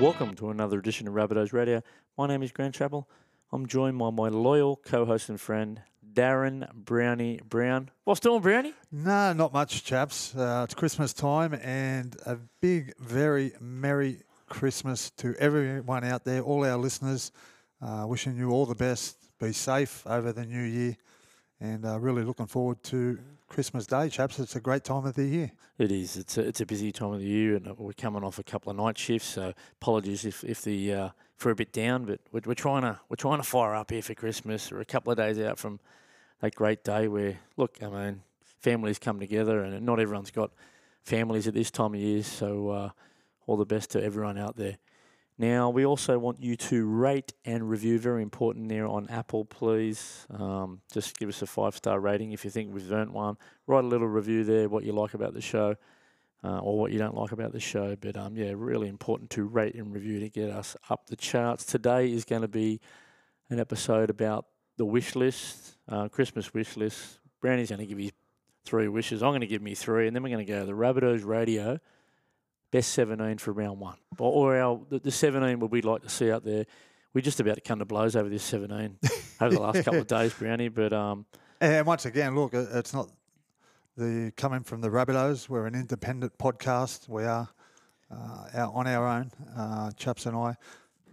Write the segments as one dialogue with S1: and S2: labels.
S1: Welcome to another edition of Rabbitohs Radio. My name is Grant Chappell. I'm joined by my loyal co-host and friend, Darren Brownie Brown. What's doing, Brownie?
S2: No, not much, chaps. Uh, it's Christmas time, and a big, very merry Christmas to everyone out there, all our listeners. Uh, wishing you all the best. Be safe over the new year, and uh, really looking forward to Christmas Day, chaps. It's a great time of the year.
S1: It is. It's a, it's a busy time of the year, and we're coming off a couple of night shifts. So apologies if, if the uh, if we're a bit down, but we're, we're trying to we're trying to fire up here for Christmas. We're a couple of days out from that great day where look, I mean, families come together, and not everyone's got families at this time of year. So uh, all the best to everyone out there. Now, we also want you to rate and review, very important there on Apple, please. Um, just give us a five star rating if you think we've earned one. Write a little review there, what you like about the show uh, or what you don't like about the show. But um, yeah, really important to rate and review to get us up the charts. Today is going to be an episode about the wish list, uh, Christmas wish list. Brownie's going to give you three wishes. I'm going to give me three, and then we're going to go to the Rabbitohs Radio best 17 for round one, or, or our the, the 17 what we'd like to see out there. We're just about to come to blows over this 17 over the last couple of days, Brownie. But um,
S2: and once again, look, it's not the coming from the Rabbitohs. We're an independent podcast. We are uh, on our own, uh, Chaps and I.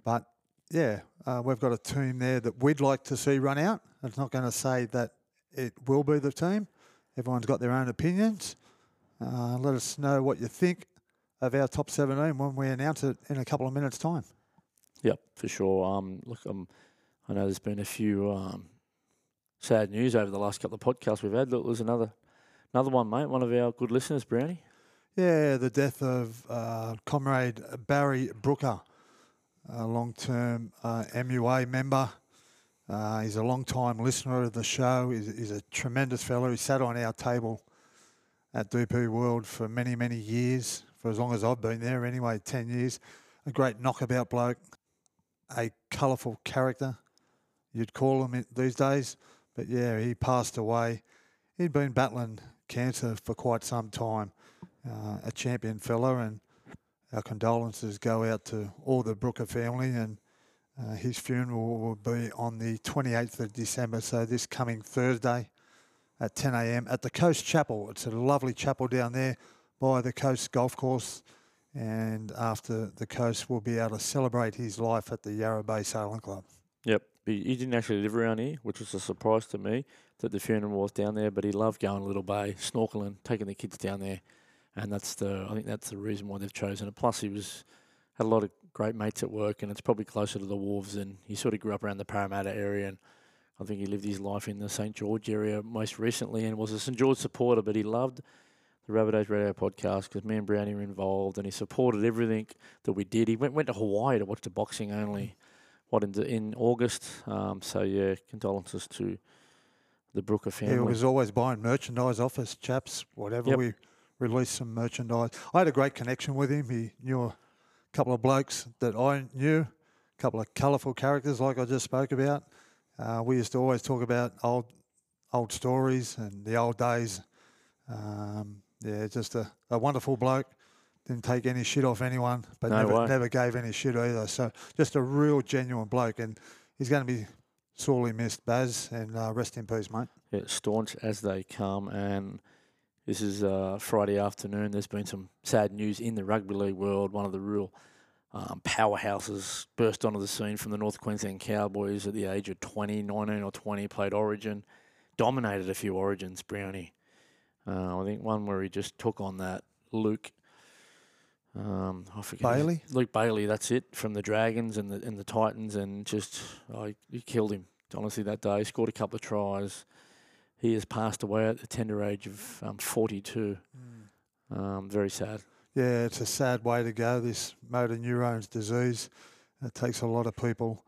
S2: But yeah, uh, we've got a team there that we'd like to see run out. It's not going to say that it will be the team. Everyone's got their own opinions. Uh, let us know what you think of our top 17 when we announce it in a couple of minutes' time.
S1: Yep, for sure. Um, look, um, I know there's been a few um, sad news over the last couple of podcasts we've had. Look, there's another another one, mate. One of our good listeners, Brownie.
S2: Yeah, the death of uh, comrade Barry Brooker, a long-term uh, MUA member. Uh, he's a long-time listener of the show. He's, he's a tremendous fellow. He sat on our table at DP World for many, many years for as long as I've been there, anyway, 10 years. A great knockabout bloke, a colourful character, you'd call him these days. But yeah, he passed away. He'd been battling cancer for quite some time. Uh, a champion fellow, and our condolences go out to all the Brooker family. And uh, his funeral will be on the 28th of December, so this coming Thursday at 10 a.m. at the Coast Chapel. It's a lovely chapel down there by the Coast Golf Course. And after the Coast, we'll be able to celebrate his life at the Yarra Bay Sailing Club.
S1: Yep. He didn't actually live around here, which was a surprise to me that the funeral was down there. But he loved going to Little Bay, snorkeling, taking the kids down there, and that's the I think that's the reason why they've chosen it. Plus, he was had a lot of great mates at work, and it's probably closer to the wharves. And he sort of grew up around the Parramatta area, and I think he lived his life in the St George area most recently, and was a St George supporter. But he loved the Rabbitohs Radio podcast because me and Brownie were involved, and he supported everything that we did. He went went to Hawaii to watch the boxing only, what in in August. Um, so yeah, condolences to the Brooker family.
S2: He was always buying merchandise off us, chaps. Whatever
S1: Yep.
S2: we released some merchandise. I had a great connection with him. He knew a couple of blokes that I knew, a couple of colourful characters like I just spoke about. Uh, we used to always talk about old old stories and the old days. Um, yeah, just a, a wonderful bloke. Didn't take any shit off anyone, but
S1: No
S2: never,
S1: way.
S2: never gave any shit either. So just a real genuine bloke, and he's going to be sorely missed, Baz. And uh, rest in peace, mate.
S1: Yeah, staunch as they come, and this is uh, Friday afternoon. There's been some sad news in the rugby league world. One of the real um, powerhouses burst onto the scene from the North Queensland Cowboys at the age of 20, 19 or 20, played Origin, dominated a few Origins, Brownie. Uh, I think one where he just took on that Luke. Um, I forget his-
S2: Bailey?
S1: Luke Bailey. That's it from the Dragons and the and the Titans, and just oh, he- he killed him. Honestly, that day scored a couple of tries. He has passed away at the tender age of um, 42. Um, very sad.
S2: Yeah, it's a sad way to go. This motor neurons disease. It takes a lot of people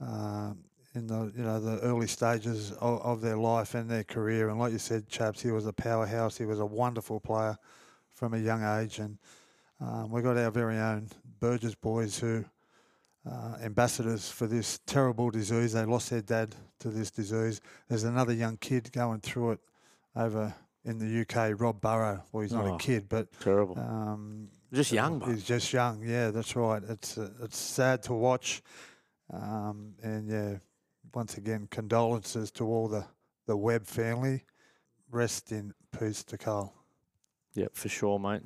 S2: um, in the you know the early stages of, of their life and their career. And like you said, chaps, he was a powerhouse. He was a wonderful player from a young age. And um, we got our very own Burgess boys who uh, ambassadors for this terrible disease. They lost their dad to this disease. There's another young kid going through it over in the UK, Rob Burrow. Well, he's not
S1: Oh,
S2: a kid, but
S1: Terrible.
S2: um,
S1: Just young, but
S2: He's just young. Yeah, that's right. It's uh, it's sad to watch, um, and yeah, once again, condolences to all the the Webb family. Rest in peace to Carl.
S1: Yep, for sure, mate.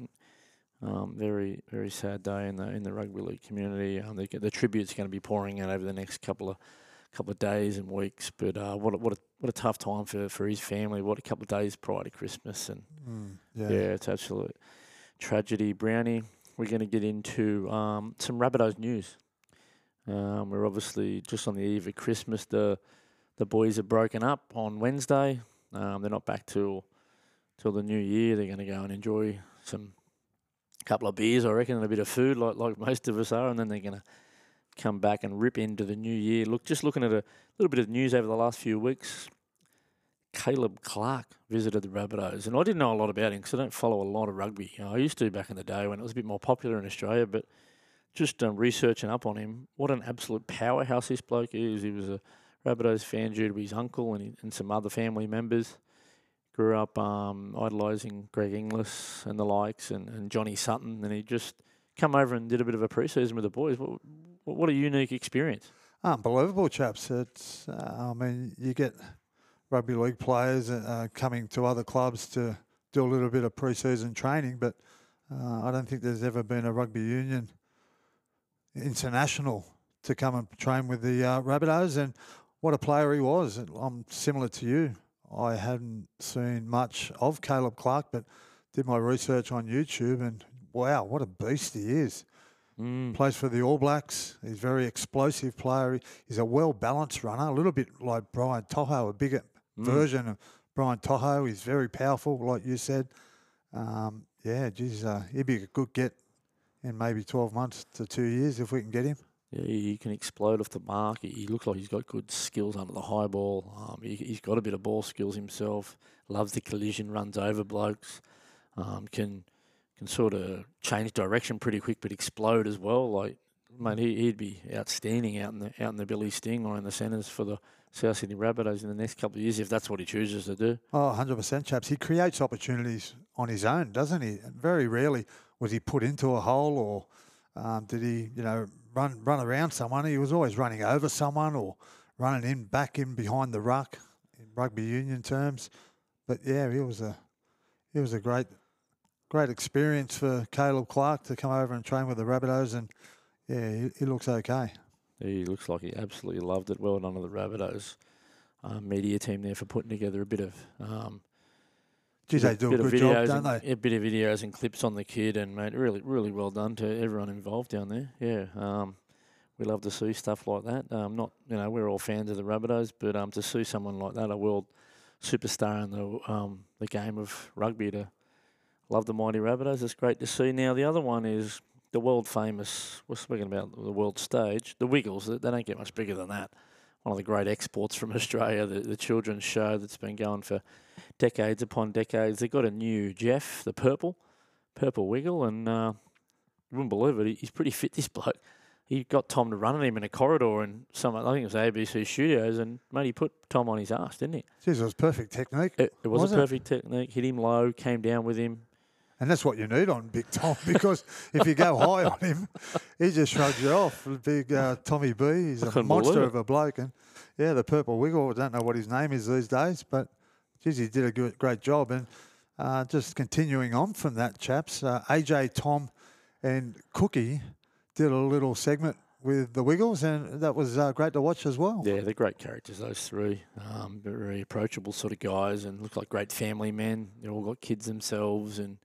S1: Um, very, very sad day in the in the rugby league community. Um, the, the tribute's going to be pouring out over the next couple of couple of days and weeks. But uh, what a, what a what a tough time for, for his family. What a couple of days prior to Christmas, and
S2: Mm,
S1: yeah,
S2: yeah.
S1: it's absolute tragedy. Brownie, we're going to get into um, some Rabbitohs news. Um, we're obviously just on the eve of Christmas. The the boys are broken up on Wednesday. Um, they're not back till till the new year. They're going to go and enjoy some couple of beers, I reckon, and a bit of food, like like most of us are, and then they're going to come back and rip into the new year. Look, just looking at a little bit of news over the last few weeks. Caleb Clarke visited the Rabbitohs, and I didn't know a lot about him because I don't follow a lot of rugby. You know, I used to back in the day when it was a bit more popular in Australia, but just um, researching up on him, what an absolute powerhouse this bloke is. He was a Rabbitohs fan due to his uncle and, and some other family members. Grew up um, idolising Greg Inglis and the likes, and, and Johnny Sutton, and he just come over and did a bit of a pre-season with the boys. What, what a unique experience!
S2: Unbelievable, chaps. It's uh, I mean, you get rugby league players uh, coming to other clubs to do a little bit of pre-season training, but uh, I don't think there's ever been a rugby union international to come and train with the uh, Rabbitohs. And what a player he was. And I'm similar to you. I hadn't seen much of Caleb Clarke, but did my research on YouTube, and wow, what a beast he is
S1: Mm.
S2: plays for the All Blacks. He's a very explosive player. He's a well balanced runner, a little bit like Brian To'o, a bigger
S1: Mm.
S2: version of Brian To'o. He's very powerful, like you said. Um, yeah, geez, uh, he'd be a good get in maybe 12 months to two years if we can get him.
S1: Yeah, he can explode off the mark. He, looks like he's got good skills under the high ball. Um, he, he's got a bit of ball skills himself. Loves the collision, runs over blokes. Um, can can sort of change direction pretty quick, but explode as well. Like, mate, he, he'd be outstanding out in the out in the Billy Sting or in the centres for the South Sydney Rabbitohs in the next couple of years if that's what he chooses to do.
S2: Oh, 100% chaps. He creates opportunities on his own, doesn't he? Very rarely was he put into a hole or um, did he, you know, run run around someone. He was always running over someone or running in back in behind the ruck in rugby union terms. But yeah, he was a it was a great great experience for Caleb Clarke to come over and train with the Rabbitohs and yeah, he, he looks okay.
S1: He looks like he absolutely loved it. Well done to the Rabbitohs uh, media team there for putting together a bit of um,
S2: Geez, they do a
S1: bit of
S2: good job, don't
S1: and,
S2: they?
S1: A bit of videos and clips on the kid, and mate, really, really well done to everyone involved down there. Yeah, um, we love to see stuff like that. Um, not, you know, we're all fans of the Rabbitohs, but um, to see someone like that, a world superstar in the um, the game of rugby, to love the mighty Rabbitohs, it's great to see. Now the other one is the world famous. We're speaking about the world stage. The Wiggles. They don't get much bigger than that. One of the great exports from Australia, the, the children's show that's been going for decades upon decades. They got a new Jeff, the purple, purple wiggle, and uh, you wouldn't believe it, he's pretty fit. This bloke. He got Tom to run at him in a corridor and some. I think it was ABC Studios, and mate, he put Tom on his ass, didn't he?
S2: Geez, it was perfect technique.
S1: It, it was
S2: Was
S1: a
S2: it?
S1: perfect technique. Hit him low, came down with him.
S2: And that's what you need on Big Tom because if you go high on him, he just shrugs you off. Big uh, Tommy B, he's a monster of a bloke. And yeah, the Purple Wiggle, I don't know what his name is these days, but geez, he did a good, great job. And uh, just continuing on from that, chaps, uh, AJ, Tom, and Cookie did a little segment with the Wiggles, and that was uh, great to watch as well.
S1: Yeah, they're great characters, those three. Um, very approachable sort of guys and look like great family men. They've all got kids themselves and,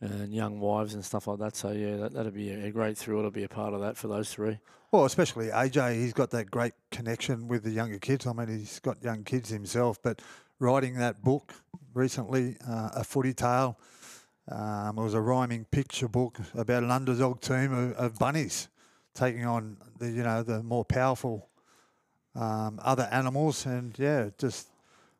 S1: and young wives and stuff like that. So, yeah, that, that'd be a, great thrill to be a part of that for those three.
S2: Well, especially AJ, he's got that great connection with the younger kids. I mean, he's got young kids himself, but writing that book recently, uh, A Footy Tale, um, it was a rhyming picture book about an underdog team of, of bunnies taking on the, you know, the more powerful um, other animals. And yeah, it just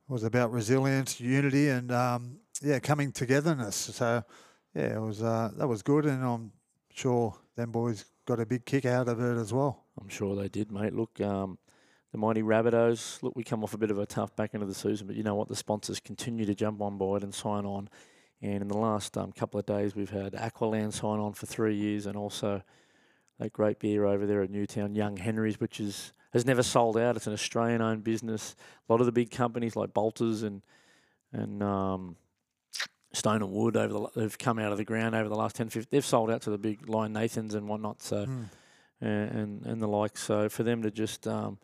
S2: was about resilience, unity, and um, yeah, coming togetherness. So yeah, it was uh, that was good, and I'm sure them boys got a big kick out of it as well.
S1: I'm sure they did, mate. Look, um, the mighty Rabbitohs. Look, we come off a bit of a tough back end of the season, but you know what? The sponsors continue to jump on board and sign on. And in the last um, couple of days, we've had Aqualand sign on for three years, and also that great beer over there at Newtown, Young Henry's, which is has never sold out. It's an Australian-owned business. A lot of the big companies like Balters and and um, Stone and Wood over the they've come out of the ground over the last 10, 15, They've sold out to the big Lion Nathans and whatnot. So
S2: Mm.
S1: and, and and the like. So for them to just um,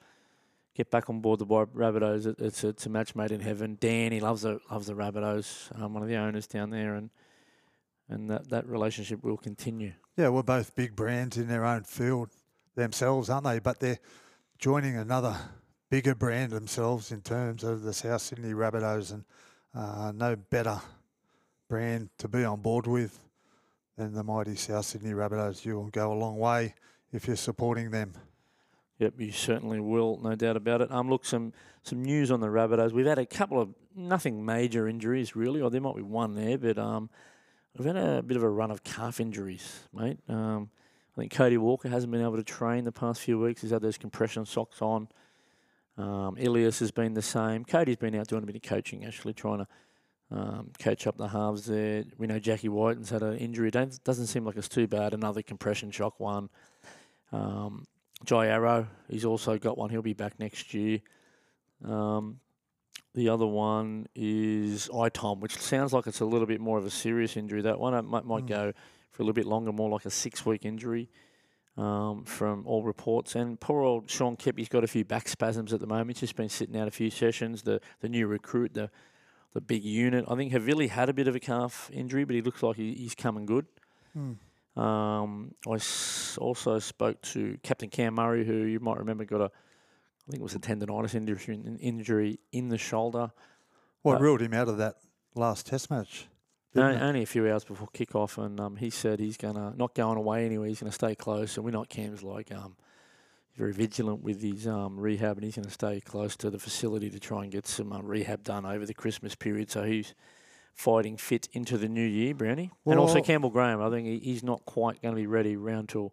S1: get back on board the Rabbitohs, it, it's a, it's a match made in heaven. Dan, he loves the loves the Rabbitohs. Um, one of the owners down there, and and that, that relationship will continue.
S2: Yeah, we're both big brands in their own field themselves, aren't they? But they're joining another bigger brand themselves in terms of the South Sydney Rabbitohs, and uh, no better brand to be on board with than the mighty South Sydney Rabbitohs. You will go a long way if you're supporting them.
S1: Yep, you certainly will, no doubt about it. Um, look, some some news on the Rabbitohs. We've had a couple of nothing major injuries really, or there might be one there, but um, we've had a bit of a run of calf injuries, mate. Um, I think Cody Walker hasn't been able to train the past few weeks. He's had those compression socks on. Um, Ilias has been the same. Cody's been out doing a bit of coaching, actually trying to um, coach up the halves there. We know Jackie Wighton's had an injury. Don't, doesn't seem like it's too bad. Another compression shock one. Um, Jai Arrow, he's also got one. He'll be back next year. Um, the other one is ITOM, which sounds like it's a little bit more of a serious injury. That one it might, might
S2: Mm.
S1: go for a little bit longer, more like a six-week injury um, from all reports. And poor old Sean Kep, he's got a few back spasms at the moment. He's just been sitting out a few sessions. The the new recruit, the the big unit. I think Havili had a bit of a calf injury, but he looks like he, he's coming good.
S2: Mm.
S1: Um, I s- also spoke to Captain Cam Murray, who you might remember got a, I think it was a tendonitis injury in, injury in the shoulder.
S2: What ruled him out of that last Test match?
S1: Only, only a few hours before kickoff, and um, he said he's gonna not going away anyway. He's gonna stay close, and we're not Cam's like. Um, very vigilant with his um, rehab, and he's gonna stay close to the facility to try and get some uh, rehab done over the Christmas period. So he's fighting fit into the new year, Brownie, and also Campbell Graham. I think he, he's not quite going to be ready round till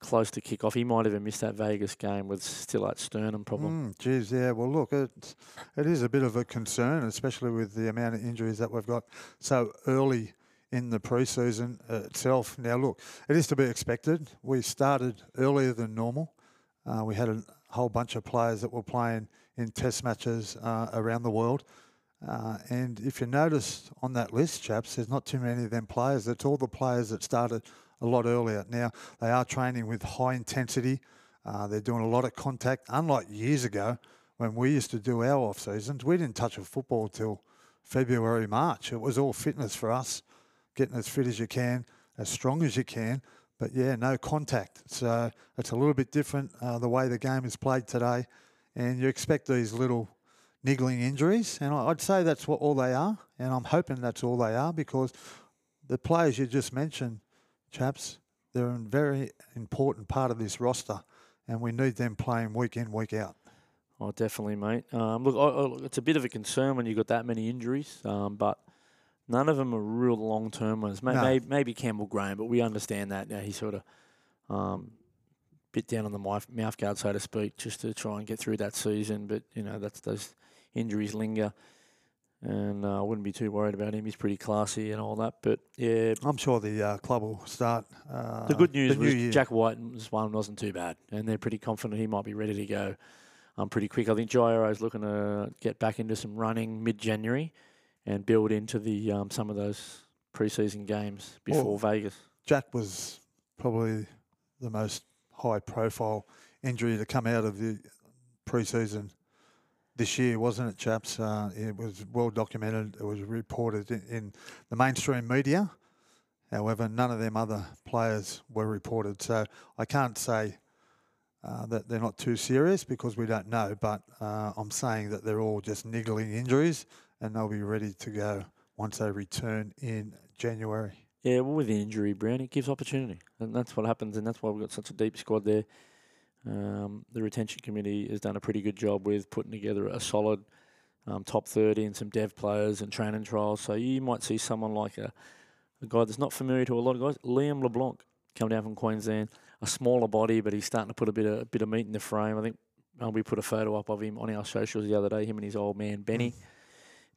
S1: close to kick off. He might even miss that Vegas game with still that sternum problem.
S2: Mm, geez, yeah. Well, look, it's, it is a bit of a concern, especially with the amount of injuries that we've got so early in the preseason itself. Now, look, it is to be expected. We started earlier than normal. Uh, we had a whole bunch of players that were playing in test matches uh, around the world. Uh, and if you notice on that list, chaps, there's not too many of them players. It's all the players that started a lot earlier. Now, they are training with high intensity. Uh, they're doing a lot of contact. Unlike years ago when we used to do our off seasons, we didn't touch a football till February, March. It was all fitness for us, getting as fit as you can, as strong as you can. But yeah, no contact. So it's a little bit different uh, the way the game is played today. And you expect these little niggling injuries. And I'd say that's what all they are. And I'm hoping that's all they are because the players you just mentioned, chaps, they're a very important part of this roster. And we need them playing week in, week out.
S1: Oh, definitely, mate. Um, look, it's a bit of a concern when you've got that many injuries, um, but none of them are real long term ones. May,
S2: No.
S1: may, maybe Campbell Graham, but we understand that now. He's sort of um, bit down on the mouth, mouth guard, so to speak, just to try and get through that season. But you know, that's those injuries linger, and uh, I wouldn't be too worried about him. He's pretty classy and all that. But yeah,
S2: I'm sure the uh, club will start. Uh,
S1: the good news
S2: new
S1: was. Jack Wighton's one wasn't too bad, and they're pretty confident he might be ready to go um, pretty quick. I think Jai Arrow's looking to get back into some running mid-January and build into the um, some of those preseason games before Vegas.
S2: Jack was probably the most high profile injury to come out of the preseason this year, wasn't it, chaps? Uh, it was well documented. It was reported in, in the mainstream media. However, none of them other players were reported. So I can't say uh, that they're not too serious because we don't know. But uh, I'm saying that they're all just niggling injuries and they'll be ready to go once they return in January.
S1: Yeah, well, with the injury, Brown, it gives opportunity, and that's what happens, and that's why we've got such a deep squad there. Um, the retention committee has done a pretty good job with putting together a solid um, top 30 and some dev players and training trials. So you might see someone like a, a guy that's not familiar to a lot of guys, Liam LeBlanc, come down from Queensland, a smaller body, but he's starting to put a bit of a bit of meat in the frame. I think uh, we put a photo up of him on our socials the other day. Him and his old man Benny,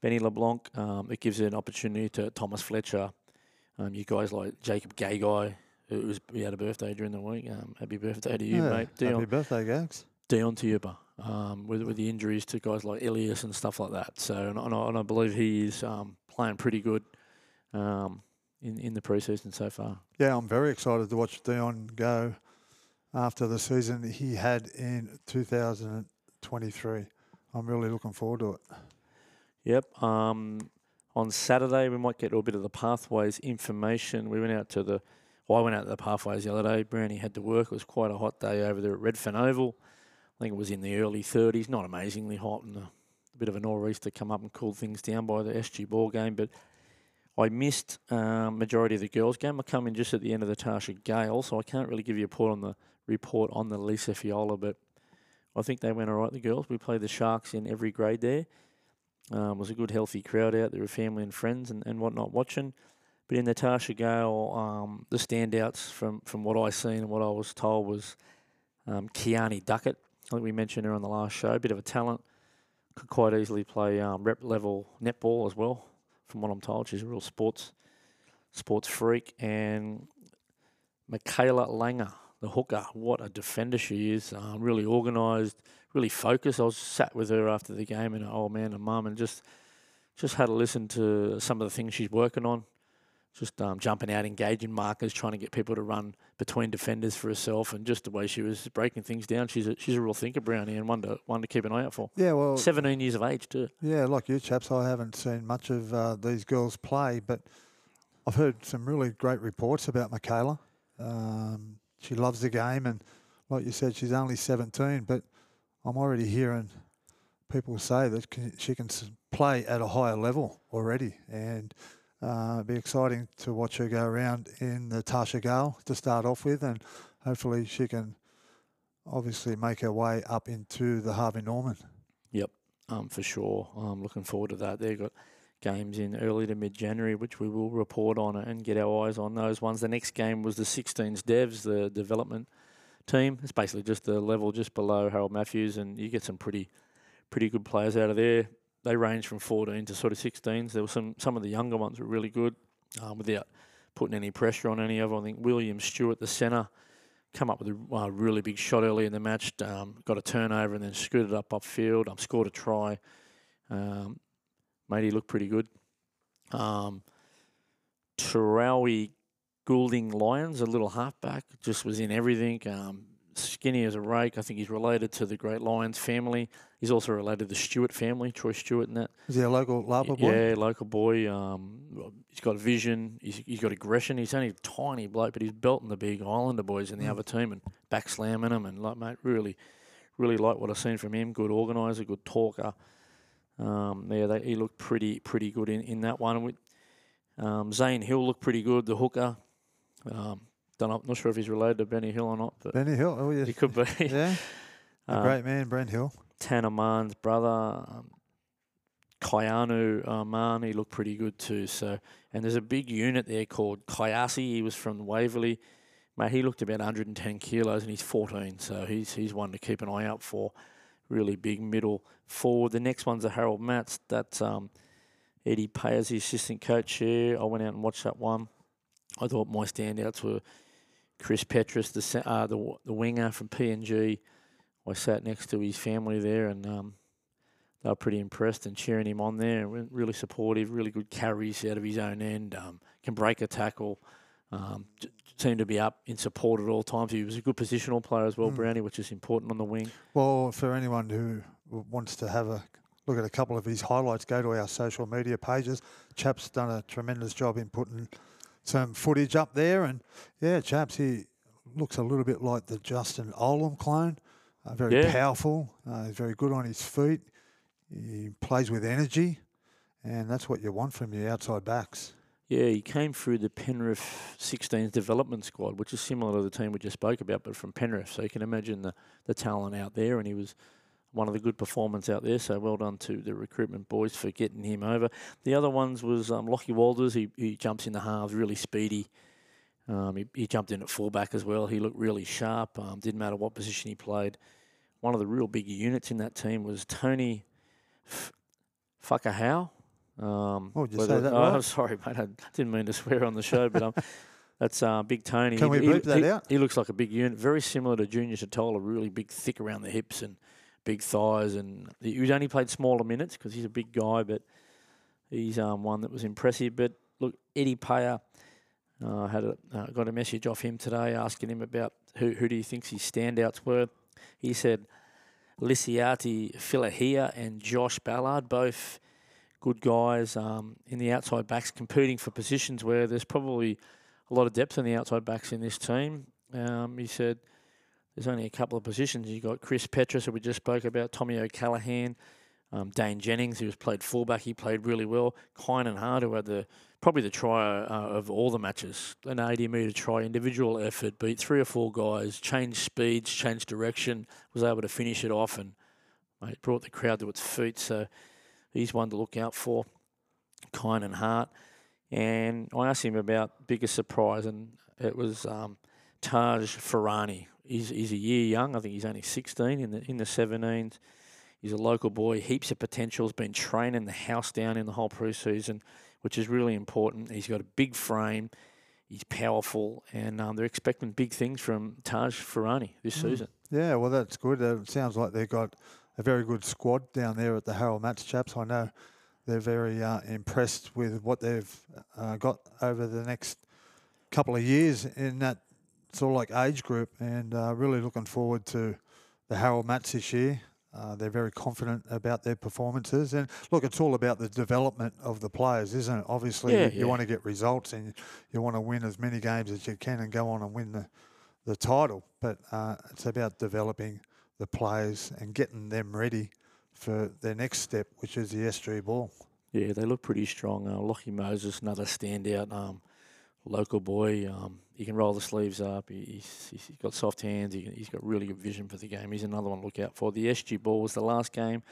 S1: Benny LeBlanc. Um, it gives an opportunity to Thomas Fletcher. Um, you guys like Jacob Gagai, who was he had a birthday during the week. Um, happy birthday to you,
S2: yeah,
S1: mate. Dion,
S2: happy birthday, Gags.
S1: Dion Tiuba, um, with with the injuries to guys like Ilias and stuff like that. So and, and, I, and I believe he is um, playing pretty good um, in in the preseason so far.
S2: Yeah, I'm very excited to watch Dion go after the season he had in 2023. I'm really looking forward to it.
S1: Yep. Um, on Saturday, we might get a bit of the pathways information. We went out to the, well, I went out to the pathways the other day. Brownie had to work. It was quite a hot day over there at Redfern Oval. I think it was in the early 30s, not amazingly hot, and a, a bit of a nor'easter come up and cooled things down by the SG ball game. But I missed um, majority of the girls' game. I come in just at the end of the Tarsha Gale, so I can't really give you a report on the report on the Lisa Fiola, but I think they went all right. The girls. We played the Sharks in every grade there. Um, was a good, healthy crowd out there, with family and friends and, and whatnot watching. But in Natasha Gale, um, the standouts from, from what I seen and what I was told was um, Kiani Duckett. I think we mentioned her on the last show. A bit of a talent. Could quite easily play um, rep level netball as well, from what I'm told. She's a real sports sports freak. And Michaela Langer, the hooker, what a defender she is. Um, really organised, really focused. I was sat with her after the game and her old man and mum and just just had to listen to some of the things she's working on. Just um, jumping out, engaging markers, trying to get people to run between defenders for herself, and just the way she was breaking things down. She's a, she's a real thinker, Brownie, and one to one to keep an eye out for.
S2: Yeah, well,
S1: 17 years of age too.
S2: Yeah, like you chaps, I haven't seen much of uh, these girls play, but I've heard some really great reports about Michaela. Um, she loves the game, and like you said, she's only 17, but I'm already hearing people say that she can play at a higher level already, and uh, it'd be exciting to watch her go around in the Tarsha Gale to start off with, and hopefully she can obviously make her way up into the Harvey Norman.
S1: Yep, um, for sure. I'm looking forward to that. They've got games in early to mid January, which we will report on and get our eyes on those ones. The next game was the 16s Devs, the development team. It's basically just the level just below Harold Matthews, and you get some pretty pretty good players out of there. They range from 14 to sort of 16s. There were some some of the younger ones were really good, um, without putting any pressure on any of them. I think William Stewart, the centre, come up with a uh, really big shot early in the match. Um, got a turnover and then scooted up upfield. Um, scored a try. Um, made he look pretty good. Um, Goulding Lyons, a little halfback, just was in everything. Um, skinny as a rake. I think he's related to the Great Lyons family. He's also related to the Stewart family, Troy Stewart and that.
S2: Is he a local Lapa boy?
S1: Yeah, local boy. Um, he's got vision. He's, he's got aggression. He's only a tiny bloke, but he's belting the big Islander boys in the mm. other team and back slamming them. And like, mate, really, really like what I've seen from him. Good organizer, good talker. Um, yeah, they, he looked pretty pretty good in, in that one. We, um, Zane Hill looked pretty good, the hooker. Um, don't know, not sure if he's related to Benny Hill or not, but
S2: Benny Hill, oh yes,
S1: he could be.
S2: yeah, a great man, Brent Hill.
S1: Tanner Mann's brother, um, Kayanu uh, he looked pretty good too. So, and there's a big unit there called Kayasi. He was from Waverley. Mate, he looked about 110 kilos and he's 14, so he's he's one to keep an eye out for really big middle forward. The next one's a Harold Matts. That's um, Eddie Payers, the assistant coach here. I went out and watched that one. I thought my standouts were Chris Petrus, the uh, the, the winger from PNG. I sat next to his family there, and um, they were pretty impressed and cheering him on there. Really supportive, really good carries out of his own end. Um, can break a tackle. Um, seemed to be up in support at all times. He was a good positional player as well, mm. Brownie, which is important on the wing.
S2: Well, for anyone who wants to have a look at a couple of his highlights, go to our social media pages. Chap's done a tremendous job in putting some footage up there, and yeah, Chaps, he looks a little bit like the Justin Olam clone. Uh, very yeah. powerful. Uh, he's very good on his feet. He plays with energy, and that's what you want from your outside backs.
S1: Yeah, he came through the Penrith 16s development squad, which is similar to the team we just spoke about, but from Penrith. So you can imagine the, the talent out there, and he was one of the good performers out there. So well done to the recruitment boys for getting him over. The other ones was um, Lockie Walters. He, he jumps in the halves, really speedy. Um, he, he jumped in at fullback as well. He looked really sharp. Um, didn't matter what position he played. one of the real big units in that team was Tony F- Fuckahow. Um,
S2: Oh, did you say that
S1: oh,
S2: right?
S1: sorry, mate. I didn't mean to swear on the show, but um, that's uh, Big Tony.
S2: Can we
S1: he,
S2: that
S1: he,
S2: out?
S1: He looks like a big unit, very similar to Junior Tatola, really big, thick around the hips and big thighs. And he's only played smaller minutes because he's a big guy, but he's um, one that was impressive. But look, Eddie Payer, uh, had a, uh, got a message off him today asking him about who, who do you think his standouts were. He said Lisiati Filahia and Josh Ballard, both good guys um, in the outside backs competing for positions where there's probably a lot of depth in the outside backs in this team. Um, he said there's only a couple of positions. You've got Chris Petrus, who we just spoke about, Tommy O'Callaghan, um, Dane Jennings, who was played fullback. He played really well. Kynan Hart, who had the probably the try uh, of all the matches, an 80 metre try, individual effort, beat three or four guys, changed speeds, changed direction, was able to finish it off, and mate, brought the crowd to its feet. So he's one to look out for. Kynan Hart. And I asked him about biggest surprise, and it was um, Taj Farani. He's, he's a year young. I think he's only 16 in the in the 17s. He's a local boy, heaps of potential. He's been training the house down in the whole preseason, which is really important. He's got a big frame. He's powerful, and um, they're expecting big things from Taj Farani this
S2: Mm.
S1: season.
S2: Yeah, well, that's good. Uh, It sounds like they've got a very good squad down there at the Harold Mats chaps. I know they're very uh, impressed with what they've uh, got over the next couple of years in that sort of like age group, and uh, really looking forward to the Harold Mats this year. Uh, they're very confident about their performances, and look, it's all about the development of the players, isn't it? Obviously,
S1: Yeah,
S2: you,
S1: yeah.
S2: want to get results, and you want to win as many games as you can, and go on and win the the title, but uh, it's about developing the players and getting them ready for their next step, which is the SG ball.
S1: Yeah, they look pretty strong. Uh, Lockie Moses, another standout um, local boy. Um, he can roll the sleeves up. He- He's, he's got soft hands. He, he's got really good vision for the game. He's another one to look out for. The SG ball was the last game.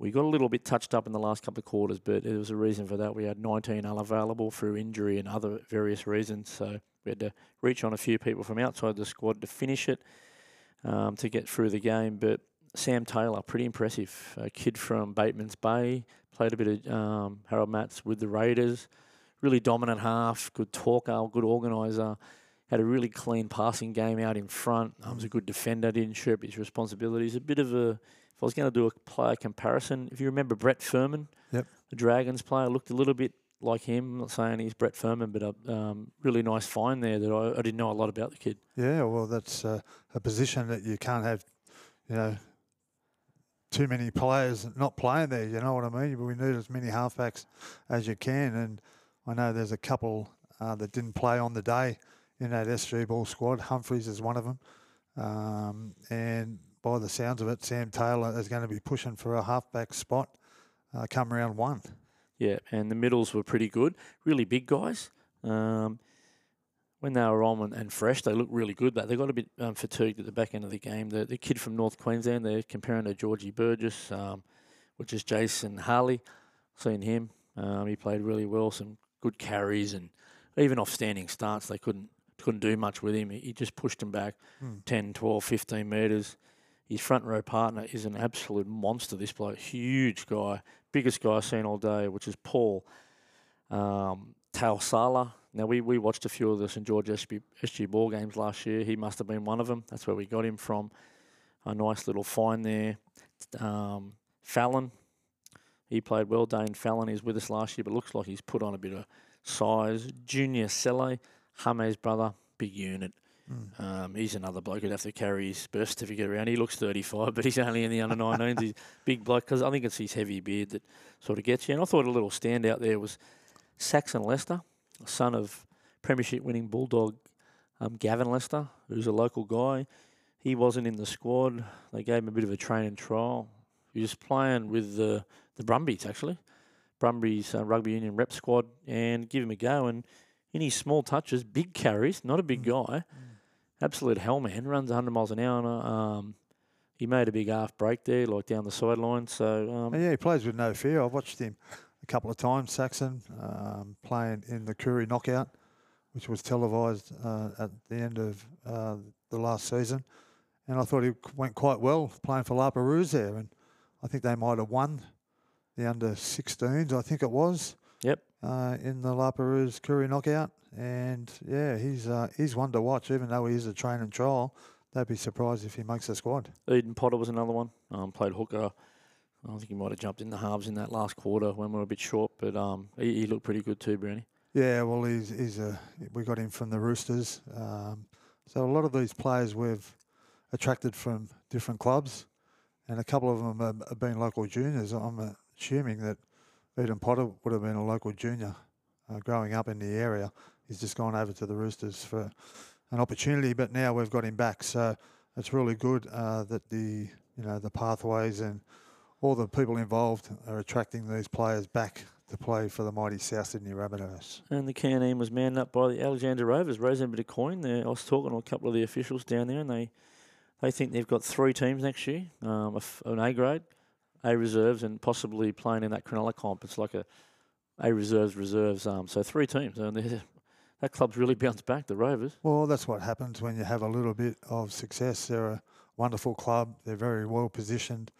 S1: We got a little bit touched up in the last couple of quarters, but there was a reason for that. We had 19 unavailable through injury and other various reasons. So we had to reach on a few people from outside the squad to finish it um, to get through the game. But Sam Taylor, pretty impressive. A kid from Bateman's Bay, played a bit of um, Harold Matts with the Raiders. Really dominant half, good talker, good organiser. Had a really clean passing game out in front. Um, was a good defender, didn't shirk his responsibilities. A bit of a, if I was going to do a player comparison, if you remember Brett Furman,
S2: Yep.
S1: the Dragons player, looked a little bit like him. I'm not saying he's Brett Furman, but a um, really nice find there that I, I didn't know a lot about the kid.
S2: Yeah, well, that's uh, a position that you can't have, you know, too many players not playing there. You know what I mean? We need as many halfbacks as you can, and I know there's a couple uh, that didn't play on the day in that SG ball squad. Humphreys is one of them, um, and by the sounds of it, Sam Taylor is going to be pushing for a halfback spot uh, come round one.
S1: Yeah, and the middles were pretty good. Really big guys. Um, when they were on and, and fresh, they looked really good. But they got a bit um, fatigued at the back end of the game. The, the kid from North Queensland, they're comparing to Georgie Burgess, um, which is Jason Harley. Seen him. Um, he played really well. Some good carries and even off standing starts. They couldn't couldn't do much with him. He, just pushed them back
S2: Hmm.
S1: 10, 12, 15 metres. His front row partner is an absolute monster. This bloke, huge guy, biggest guy I've seen all day, which is Paul um, Tausala. Now we, we watched a few of the St George SG, SG ball games last year. He must have been one of them. That's where we got him from. A nice little find there. Um, Fallon, he played well. Dane Fallon is with us last year, but looks like he's put on a bit of size. Junior Selle, Jame's brother, big unit.
S2: Mm.
S1: Um, he's another bloke who'd have to carry his birth certificate around. He looks 35, but he's only in the under 19s. He's big bloke because I think it's his heavy beard that sort of gets you. And I thought a little standout there was Saxon Lester, son of Premiership winning Bulldog um, Gavin Lester, who's a local guy. He wasn't in the squad. They gave him a bit of a training trial. He was playing with the, the Brumbies, actually. Brumbies uh, rugby union rep squad and give him a go. And in his small touches, big carries, not a big guy, absolute hellman, runs 100 miles an hour. Um, he made a big half break there, like down the sideline. So um,
S2: yeah, he plays with no fear. I've watched him a couple of times, Saxon, um, playing in the Koori Knockout, which was televised uh, at the end of uh, the last season. and I thought he went quite well playing for La Perouse there, and I think they might have won the under 16s. I think it was.
S1: Yep.
S2: Uh, in the La Perouse Koori knockout, and yeah, he's uh, he's one to watch. Even though he is a train and trial, they'd be surprised if he makes the squad.
S1: Eden Potter was another one. Um, played hooker. I think he might have jumped in the halves in that last quarter when we were a bit short, but um, he, he looked pretty good too, Brownie.
S2: Yeah, well, he's he's a we got him from the Roosters. Um, so a lot of these players we've attracted from different clubs, and a couple of them have, have been local juniors. I'm assuming that Eden Potter would have been a local junior uh, growing up in the area. He's just gone over to the Roosters for an opportunity, but now we've got him back. So it's really good uh, that the you know the pathways and all the people involved are attracting these players back to play for the mighty South Sydney Rabbitohs.
S1: And the Canine was manned up by the Alexandria Rovers, a bit of coin there. I was talking to a couple of the officials down there, and they they think they've got three teams next year, um, an A grade, A reserves, and possibly playing in that Cronulla comp. It's like a A reserves reserves. Um, so three teams, and that club's really bounced back. The Rovers.
S2: Well, that's what happens when you have a little bit of success. They're a wonderful club. They're very well positioned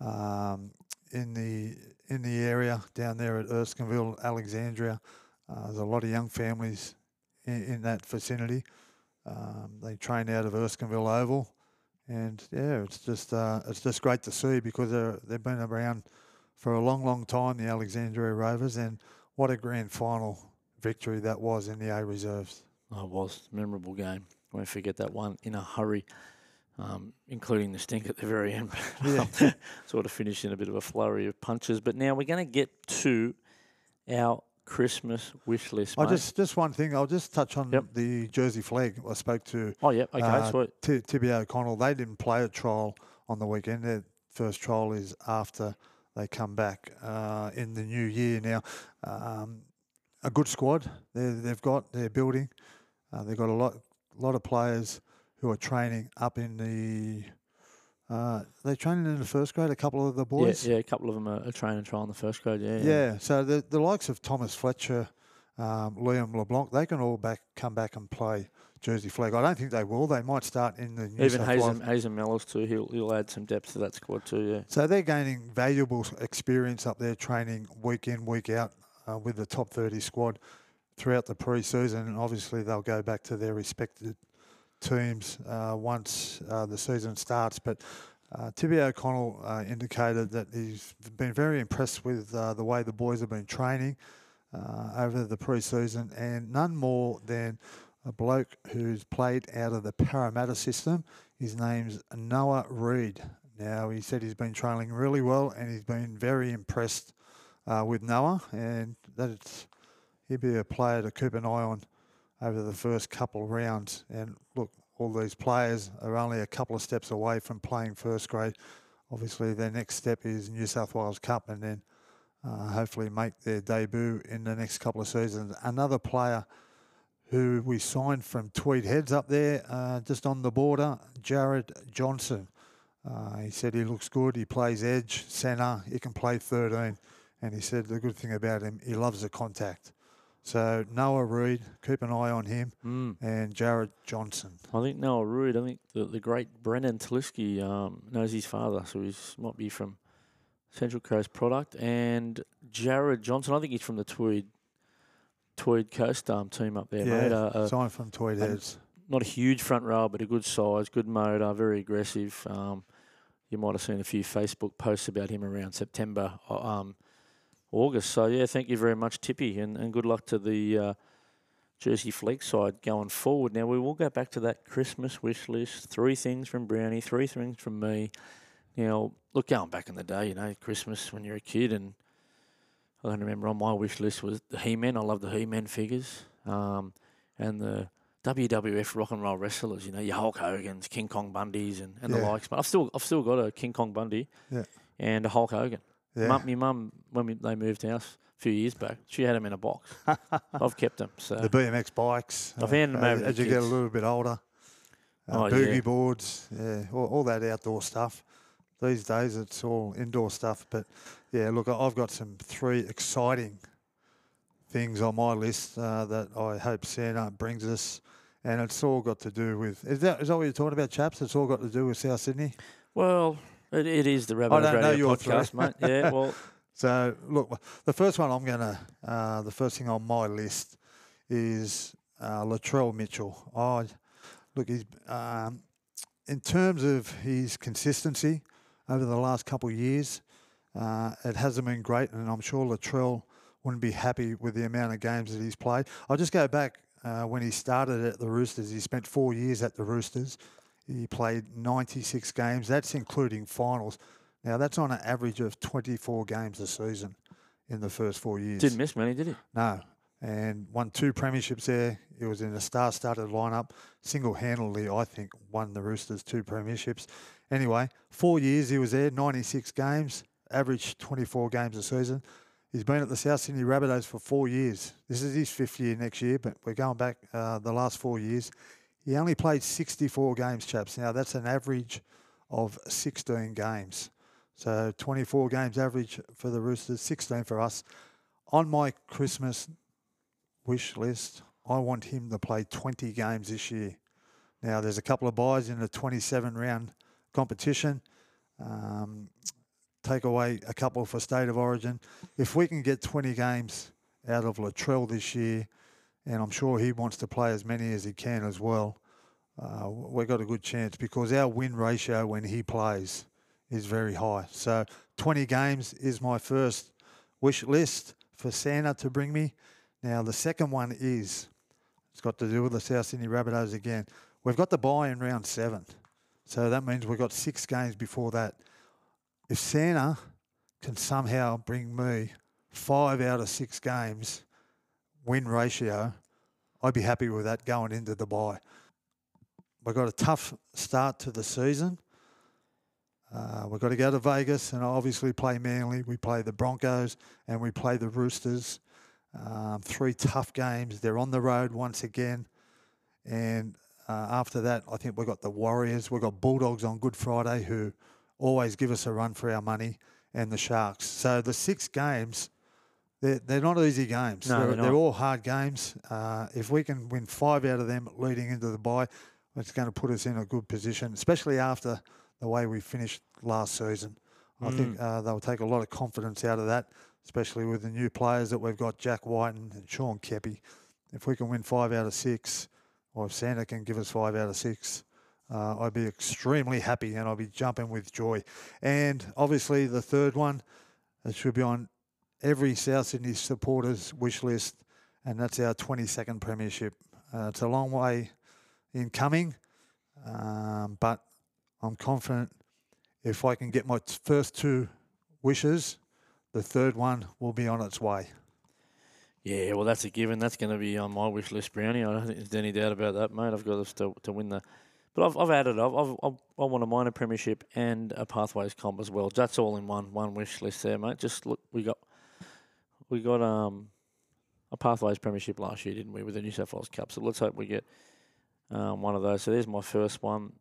S2: um, in the in the area down there at Erskineville, Alexandria. Uh, there's a lot of young families in, in that vicinity. Um, they train out of Erskineville Oval and yeah, it's just uh, it's just great to see because they're, they've been around for a long, long time, the Alexandria Rovers, and what a grand final victory that was in the A reserves.
S1: Oh, it was a memorable game. I won't forget that one in a hurry, um, including the stink at the very end. Sort of finished in a bit of a flurry of punches. But now we're going to get to our Christmas wish list.
S2: I just just one thing. I'll just touch on yep. the Jersey Flegg. I spoke to.
S1: Oh yeah, okay, uh,
S2: sweet. T- Tibby O'Connell. They didn't play a trial on the weekend. Their first trial is after they come back uh, in the new year. Now, um, a good squad. They they've got. They're building. Uh, they've got a lot lot of players who are training up in the uh, they're training in the first grade. A couple of the boys.
S1: Yeah, yeah a couple of them are, are training trial in the first grade. Yeah,
S2: yeah. yeah so the the likes of Thomas Fletcher, um, Liam LeBlanc, they can all back come back and play Jersey Flegg. I don't think they will. They might start in the New
S1: even Hazen Hazen Mellis too. He'll he'll add some depth to that squad too. Yeah.
S2: So they're gaining valuable experience up there, training week in week out uh, with the top thirty squad throughout the pre-season, and obviously they'll go back to their respected teams uh, once uh, the season starts. But uh, Tibby O'Connell uh, indicated that he's been very impressed with uh, the way the boys have been training uh, over the pre-season, and none more than a bloke who's played out of the Parramatta system. His name's Noah Reid. Now he said he's been training really well, and he's been very impressed with Noah, and that it's he'd be a player to keep an eye on over the first couple of rounds. And look, all these players are only a couple of steps away from playing first grade. Obviously, their next step is New South Wales Cup, and then uh, hopefully make their debut in the next couple of seasons. Another player who we signed from Tweed Heads up there, uh, just on the border, Jared Johnson. Uh, he said he looks good. He plays edge, centre. He can play 13. And he said the good thing about him, he loves the contact. So Noah Reid, keep an eye on him, mm. and Jared Johnson.
S1: I think Noah Reid. I think the, the great Brendan Taliski um, knows his father, so he might be from Central Coast product. And Jared Johnson, I think he's from the Tweed Tweed Coast um, team up there,
S2: yeah,
S1: mate.
S2: Uh, uh, signed from Tweed Heads.
S1: Not a huge front row, but a good size, good motor, very aggressive. Um, you might have seen a few Facebook posts about him around September. Uh, um, August. So yeah, thank you very much, Tippy, and, and good luck to the uh, Jersey Flegg side going forward. Now we will go back to that Christmas wish list. Three things from Brownie, three things from me. Now look, going back in the day, you know, Christmas when you're a kid, and I don't remember on my wish list was the He-Man. I love the He-Man figures, um, and the WWF rock and roll wrestlers. You know, your Hulk Hogan's, King Kong Bundys, and, and yeah. the likes. But I've still I've still got a King Kong Bundy
S2: yeah.
S1: and a Hulk Hogan. Yeah. Mum, my mum, when we, they moved house a few years back, she had them in a box. I've kept them. So
S2: the BMX bikes.
S1: I've handed them uh, over
S2: as you
S1: kids.
S2: get a little bit older. Uh, oh, boogie yeah. boards, yeah, all, all, that outdoor stuff. These days it's all indoor stuff. But yeah, look, I've got some three exciting things on my list uh, that I hope Santa brings us and it's all got to do with. Is that is that what you're talking about, chaps? It's all got to do with South Sydney.
S1: Well, it, it is the Rabbitohs
S2: don't know your
S1: podcast,
S2: three.
S1: mate. Yeah, well,
S2: So look, the first one I'm gonna, uh, the first thing on my list is uh, Latrell Mitchell. Oh, look, he's um, in terms of his consistency over the last couple of years, uh, it hasn't been great, and I'm sure Latrell wouldn't be happy with the amount of games that he's played. I'll just go back uh, when he started at the Roosters. He spent four years at the Roosters. He played 96 games. That's including finals. Now that's on an average of 24 games a season in the first four years.
S1: didn't miss many, did he?
S2: No. And won two premierships there. He was in a star started lineup. Single handedly, I think, won the Roosters two premierships. Anyway, four years he was there, 96 games, average 24 games a season. He's been at the South Sydney Rabbitohs for four years. This is his fifth year next year, but we're going back uh, the last four years. He only played 64 games, chaps. Now, that's an average of 16 games. So 24 games average for the Roosters, 16 for us. On my Christmas wish list, I want him to play 20 games this year. Now, there's a couple of byes in the 27 round competition. Um, take away a couple for State of Origin. If we can get 20 games out of Latrell this year, and I'm sure he wants to play as many as he can as well, uh, we've got a good chance because our win ratio when he plays is very high. So 20 games is my first wish list for Santa to bring me. Now, the second one is it's got to do with the South Sydney Rabbitohs again. We've got the bye in round seven. So that means we've got six games before that. If Santa can somehow bring me five out of six games win ratio, I'd be happy with that going into the bye. We've got a tough start to the season. Uh, we've got to go to Vegas and obviously play Manly. We play the Broncos and we play the Roosters. Um, three tough games. They're on the road once again. And uh, after that, I think we've got the Warriors. We've got Bulldogs on Good Friday who always give us a run for our money and the Sharks. So the six games, they're, they're not easy games.
S1: No,
S2: they're,
S1: they're not.
S2: they're all hard games. Uh, if we can win five out of them leading into the bye, it's going to put us in a good position, especially after the way we finished last season. I think uh, they'll take a lot of confidence out of that, especially with the new players that we've got, Jack White and, Shaun Keppie. If we can win five out of six, or if Santa can give us five out of six, uh, I'd be extremely happy and I'd be jumping with joy. And obviously, the third one, it should be on every South Sydney supporters' wish list, and that's our 22nd Premiership. Uh, it's a long way in coming, um, but I'm confident if I can get my first two wishes, the third one will be on its way.
S1: Yeah, well, that's a given. That's going to be on my wish list, Brownie. I don't think there's any doubt about that, mate. I've got to, to win the. But I've, I've added, I've, I've, I've, I want a minor premiership and a pathways comp as well. That's all in one one wish list there, mate. Just look, we got we got um a pathways premiership last year, didn't we, with the New South Wales Cup? So let's hope we get um, one of those. So there's my first one.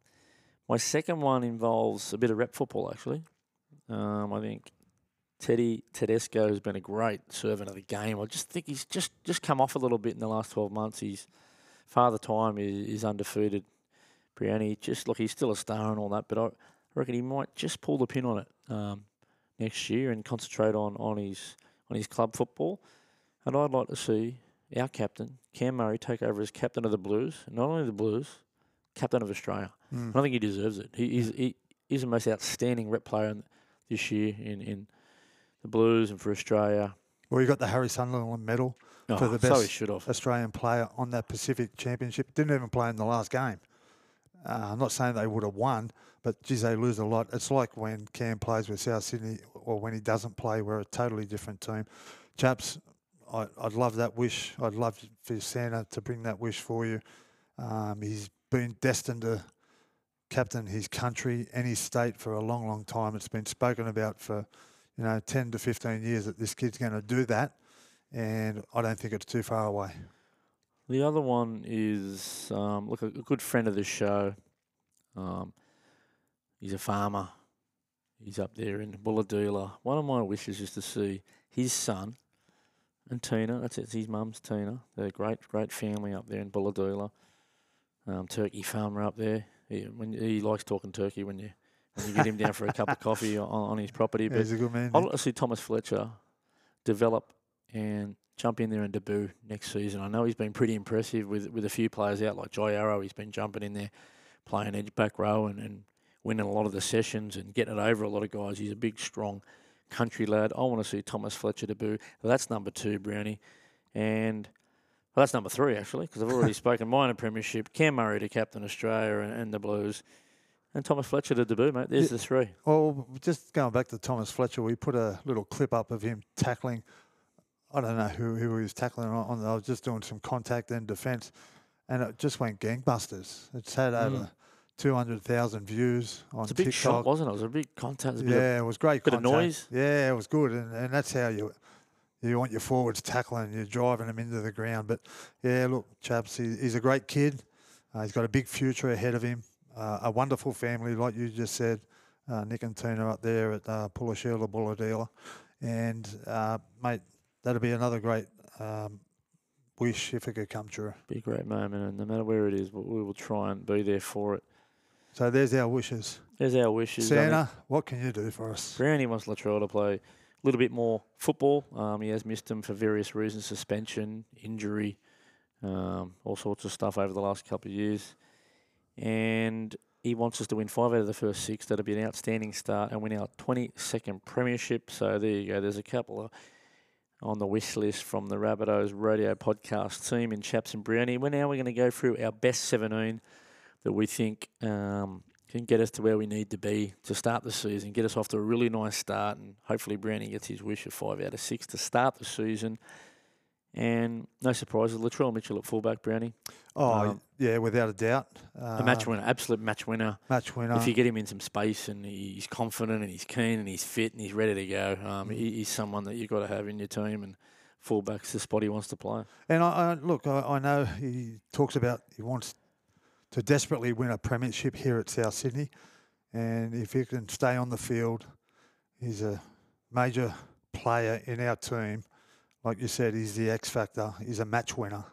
S1: My second one involves a bit of rep football, actually. Um, I think Teddy Tedesco has been a great servant of the game. I just think he's just, just come off a little bit in the last 12 months. He's father time is, is undefeated. Brianni, just look, he's still a star and all that, but I reckon he might just pull the pin on it um, next year and concentrate on, on his on his club football. And I'd like to see our captain, Cam Murray, take over as captain of the Blues. Not only the Blues, captain of Australia.
S2: Mm.
S1: And I think he deserves it. He, he's he, he's the most outstanding rep player in, this year in, in the Blues and for Australia.
S2: Well, you got the Harry Sunderland medal,
S1: Oh,
S2: For the best
S1: have.
S2: Australian player on that Pacific Championship. Didn't even play in the last game. Uh, I'm not saying they would have won, but geez, they lose a lot. It's like when Cam plays with South Sydney or when he doesn't play, we're a totally different team. Chaps, I, I'd love that wish. I'd love for Santa to bring that wish for you. Um, he's been destined to captain his country and his state for a long, long time. It's been spoken about for, you know, 10 to 15 years that this kid's going to do that. And I don't think it's too far away.
S1: The other one is um, look a, a good friend of the show. Um, he's a farmer. He's up there in Bulahdelah. One of my wishes is to see his son and Tina. That's it. His mum's Tina. They're a great, great family up there in Bulahdelah. um, turkey farmer up there. He, when he likes talking turkey when you when you get him down for a cup of coffee on, on his property. But
S2: he's a good man.
S1: I'd like to see Thomas Fletcher develop and jump in there and debut next season. I know he's been pretty impressive with with a few players out like Jai Arrow. He's been jumping in there, playing edge back row and, and winning a lot of the sessions and getting it over a lot of guys. He's a big, strong country lad. I want to see Thomas Fletcher debut. Well, that's number two, Brownie. And well, that's number three, actually, because I've already spoken minor premiership. Cam Murray to captain Australia and, and the Blues. And Thomas Fletcher to debut, mate. There's
S2: Yeah.
S1: the three.
S2: Well, just going back to Thomas Fletcher, we put a little clip up of him tackling. I don't know who, who he was tackling on. I was just doing some contact and defence, and it just went gangbusters. It's had
S1: Mm.
S2: Over 200,000 views on
S1: It's a big
S2: TikTok.
S1: shot, wasn't it? It was a big contact. It a bit of-
S2: Yeah, it was great.
S1: bit of noise.
S2: Yeah, it was good, and, and that's how you you want your forwards tackling. You're driving them into the ground. But yeah, look, chaps, he, he's a great kid. Uh, he's got a big future ahead of him. Uh, a wonderful family, like you just said. Uh, Nick and Tina up there at uh, Pullashila Bulahdelah, and uh, mate, that'll be another great um, wish if it could come true.
S1: be a great moment, and no matter where it is, we will try and be there for it.
S2: So there's our wishes.
S1: There's our wishes. I mean,
S2: Santa, what can you do for us?
S1: Brownie wants Latrell to play a little bit more football. Um, he has missed him for various reasons: suspension, injury, um, all sorts of stuff over the last couple of years. And he wants us to win five out of the first six. That'll be an outstanding start and win our 22nd premiership. So there you go. There's a couple of on the wish list from the Rabbitohs Radio podcast team in Chaps and Brownie. Well, now we're going to go through our best 17 that we think um, can get us to where we need to be to start the season, get us off to a really nice start, and hopefully Brownie gets his wish of five out of six to start the season. And no surprises, Latrell Mitchell at fullback, Brownie.
S2: Oh,
S1: Um,
S2: yeah, without a doubt. Uh,
S1: A match winner, absolute match winner.
S2: Match winner.
S1: if you get him in some space and he's confident and he's keen and he's fit and he's ready to go, um, he, he's someone that you've got to have in your team. And fullback's the spot he wants to play.
S2: And I, I look, I, I know he talks about he wants to desperately win a premiership here at South Sydney, and if he can stay on the field, he's a major player in our team. Like you said, he's the X factor. He's a match winner.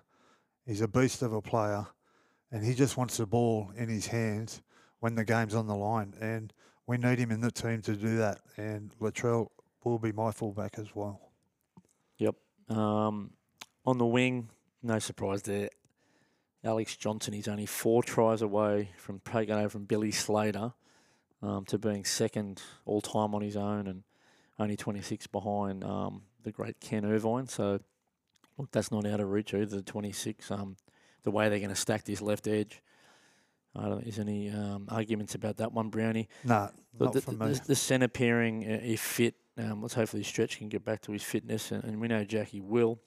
S2: He's a beast of a player, and he just wants the ball in his hands when the game's on the line. And we need him in the team to do that. And Latrell will be my fullback as well. Yep.
S1: Um, on the wing, no surprise there. Alex Johnson is only four tries away from taking over from Billy Slater um, to being second all time on his own and only 26 behind um, the great Ken Irvine. So, look, that's not out of reach either, the 26. Um, the way they're going to stack this left edge. I don't, is any um, arguments about that one, Brownie?
S2: Nah, not
S1: the,
S2: me.
S1: the, the centre pairing, uh, if fit, um, let's hopefully Stretch can get back to his fitness, and, and we know Jackie will.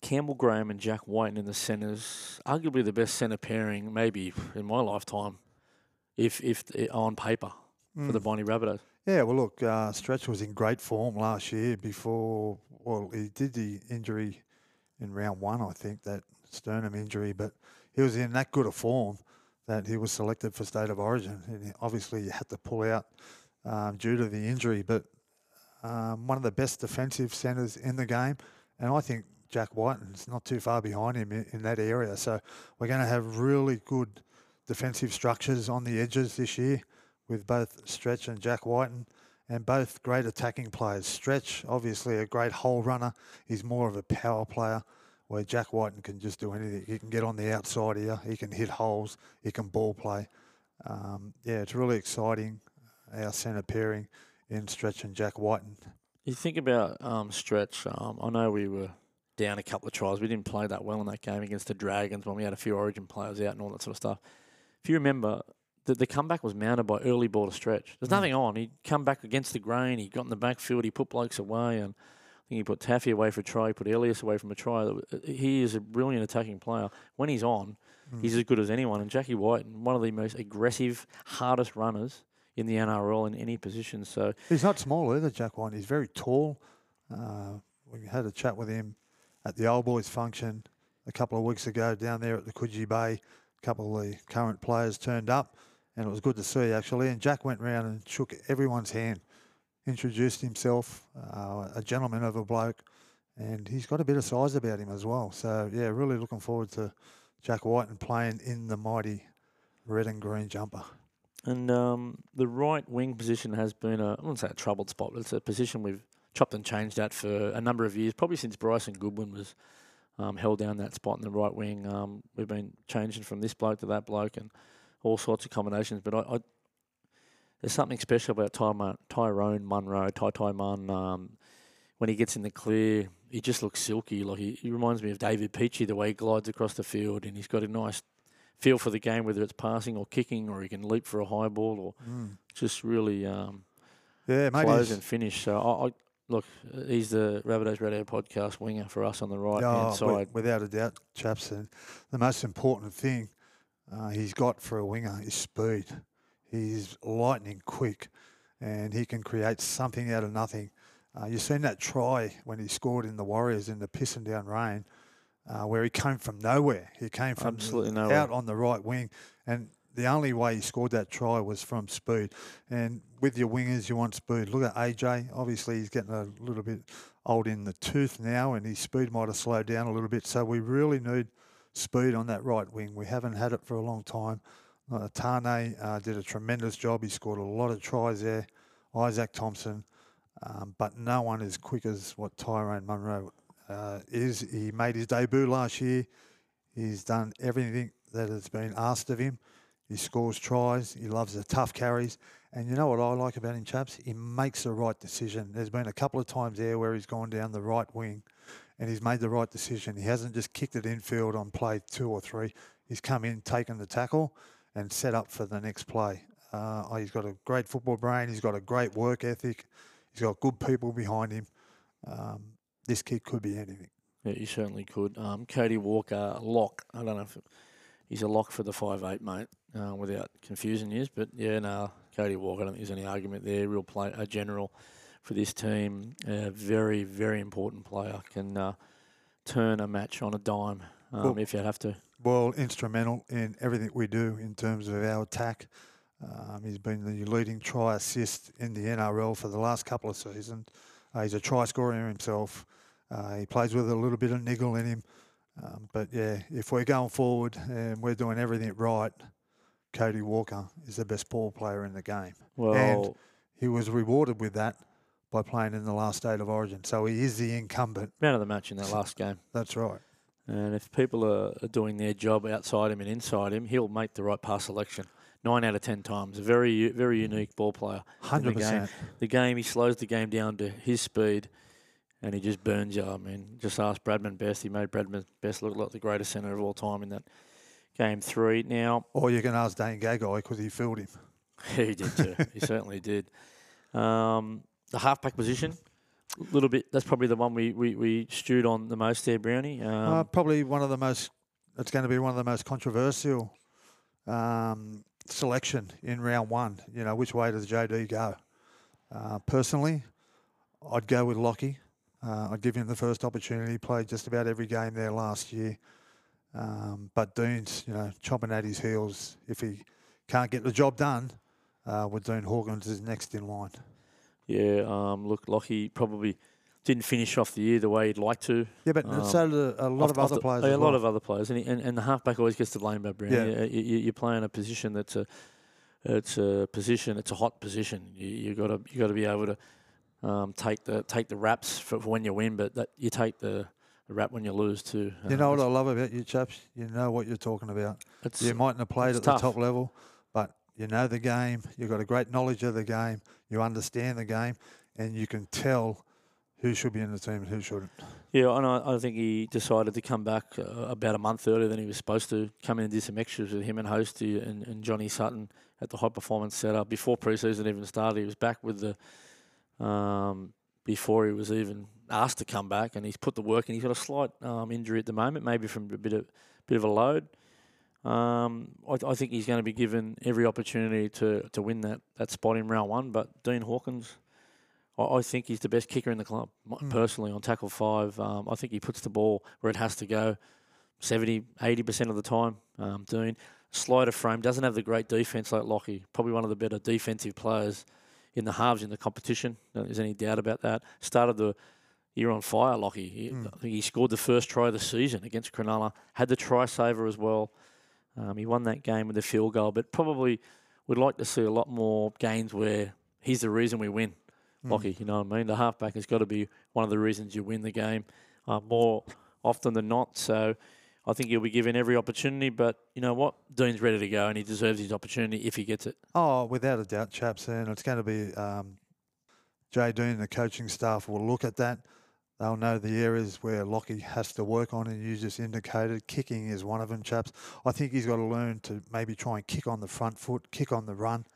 S1: Campbell Graham and Jack White in the centres, arguably the best centre pairing, maybe in my lifetime, if if uh, on paper for the
S2: Mm.
S1: Bonnie Rabbitohs.
S2: Yeah, well, look, uh, Stretch was in great form last year before, well, he did the injury in round one, I think, that sternum injury, but he was in that good a form that he was selected for State of Origin. And obviously, he had to pull out um, due to the injury, but um, one of the best defensive centres in the game. And I think Jack Wighton's not too far behind him in, in that area. So we're going to have really good defensive structures on the edges this year with both Stretch and Jack Wighton, and both great attacking players. Stretch, obviously a great hole runner. He's more of a power player, where Jack Wighton can just do anything. He can get on the outside here. He can hit holes. He can ball play. Um, yeah, it's really exciting. Our centre pairing in Stretch and Jack Wighton.
S1: You think about um, Stretch. Um, I know we were down a couple of tries. We didn't play that well in that game against the Dragons when we had a few Origin players out and all that sort of stuff. If you remember, the, the comeback was mounted by early ball to Stretch. There's
S2: Mm.
S1: nothing on. He'd come back against the grain. He got in the backfield. He put blokes away, and I think he put Taffy away for a try. He put Ilias away from a try. He is a brilliant attacking player. When he's on,
S2: Mm.
S1: he's as good as anyone. And Jackie White, one of the most aggressive, hardest runners in the NRL in any position. So
S2: He's not small either, Jack White. He's very tall. Uh, we had a chat with him at the Old Boys function a couple of weeks ago down there at the Coogee Bay. A couple of the current players turned up, and it was good to see actually. And Jack went round and shook everyone's hand, introduced himself, uh, a gentleman of a bloke, and he's got a bit of size about him as well. So yeah, really looking forward to Jack White and playing in the mighty red and green jumper.
S1: And um, the right wing position has been a, I wouldn't say a troubled spot, but it's a position we've chopped and changed at for a number of years, probably since Bryson Goodwin was um, held down that spot in the right wing. Um, we've been changing from this bloke to that bloke and all sorts of combinations. But I, I there's something special about Ty, Tyrone Munro, Ty Ty Mun. Um, when he gets in the clear, he just looks silky. Like he, he reminds me of David Peachey, the way he glides across the field, and he's got a nice feel for the game, whether it's passing or kicking, or he can leap for a high ball, or mm. just really um,
S2: yeah,
S1: close and finish. So I, I look, he's the Rabbitohs Radio podcast winger for us on the right hand oh, side.
S2: Without a doubt, chaps. And the most important thing uh, he's got for a winger is speed. He's lightning quick, and he can create something out of nothing. Uh, you've seen that try when he scored in the Warriors in the pissing down rain uh, where he came from nowhere. He came from
S1: Absolutely nowhere.
S2: out on the right wing, and the only way he scored that try was from speed. And with your wingers, you want speed. Look at AJ. Obviously, he's getting a little bit old in the tooth now, and his speed might have slowed down a little bit. So we really need speed on that right wing. We haven't had it for a long time. Uh, Taane uh, did a tremendous job. He scored a lot of tries there. Izaac Thompson, um, but no one as quick as what Tyrone Munro uh, is he made his debut last year. He's done everything that has been asked of him. He scores tries. He loves the tough carries. And you know what I like about him, chaps? He makes the right decision. There's been a couple of times there where he's gone down the right wing and he's made the right decision. He hasn't just kicked it infield on play two or three. He's come in, taken the tackle, and set up for the next play. Uh, he's got a great football brain. He's got a great work ethic. He's got good people behind him. Um, this kid could be anything.
S1: Yeah, he certainly could. Um, Cody Walker, lock. I don't know if he's a lock for the five eight, mate, uh, without confusing you. But yeah, no, Cody Walker. I don't think there's any argument there. Real play, a general for this team. A very, very important player. Can uh, turn a match on a dime um, well, if you have to.
S2: Well, instrumental in everything we do in terms of our attack. Um, he's been the leading try assist in the NRL for the last couple of seasons. Uh, he's a try scorer himself. Uh, he plays with a little bit of niggle in him. Um, but yeah, if we're going forward and we're doing everything right, Cody Walker is the best ball player in the game.
S1: Well,
S2: and he was rewarded with that by playing in the last state of origin. So he is the incumbent.
S1: Man of the match in that last game.
S2: That's right.
S1: And if people are, are doing their job outside him and inside him, he'll make the right pass selection nine out of ten times. A very, very unique ball player.
S2: Hundred percent.
S1: The game, he slows the game down to his speed, and he just burns you. I mean, just ask Bradman Best. He made Bradman Best look like the greatest centre of all time in that game three. Now,
S2: or you can ask Dane Gagai because he filled him.
S1: he did too. he certainly did. Um, the halfback position. A little bit. That's probably the one we, we, we stewed on the most there, Brownie. Um,
S2: uh, probably one of the most. It's going to be one of the most controversial um, selection in round one. You know, which way does JD go? Uh, personally, I'd go with Lockie. Uh, I'd give him the first opportunity. He played just about every game there last year. Um, but Dean's, you know, chopping at his heels. If he can't get the job done, uh, with Dean Hawkins is next in line.
S1: Yeah, um, look, Lockie probably didn't finish off the year the way he'd like to.
S2: Yeah, but um, so did a lot of, of other
S1: the,
S2: players.
S1: Yeah, a
S2: well.
S1: lot of other players, and, he, and and the halfback always gets the blame by Brown. Yeah. You, you, are playing a position that's a it's a position. It's a hot position. You you got to you got to be able to um, take the take the raps for, for, when you win, but that you take the, the rap when you lose too.
S2: Uh, you know what I love about you chaps? You know what you're talking about. you mightn't have played at
S1: tough.
S2: the top level, but you know the game. You've got a great knowledge of the game. You understand the game, and you can tell who should be in the team and who shouldn't.
S1: Yeah, and I, I think he decided to come back uh, about a month earlier than he was supposed to. Come in and do some extras with him and Hosty and, and Johnny Sutton at the high performance setup before preseason even started. He was back with the um, before he was even asked to come back, and he's put the work in. He's got a slight um, injury at the moment, maybe from a bit of bit of a load. Um, I, I, think he's going to be given every opportunity to, to win that, that spot in round one. But Dean Hawkins, I, think he's the best kicker in the club, mm. personally, on tackle five. Um, I think he puts the ball where it has to go 70, 80% of the time. Um, doing slider frame, doesn't have the great defense like Lockie, probably one of the better defensive players in the halves in the competition. There's any doubt about that. Started the you're on fire, Lockie. He,
S2: Mm.
S1: I think he scored the first try of the season against Cronulla. Had the try saver as well. Um, he won that game with a field goal, but probably would like to see a lot more games where he's the reason we win.
S2: Mm.
S1: Lockie, you know what I mean? The halfback has got to be one of the reasons you win the game uh, more often than not. So I think he'll be given every opportunity. But you know what? Dean's ready to go, and he deserves his opportunity if he gets it.
S2: Oh, without a doubt, chaps, and it's going to be um, Jay Dean and the coaching staff will look at that. They'll know the areas where Lockie has to work on, and you just indicated kicking is one of them, chaps. I think he's got to learn to maybe try and kick on the front foot, kick on the run,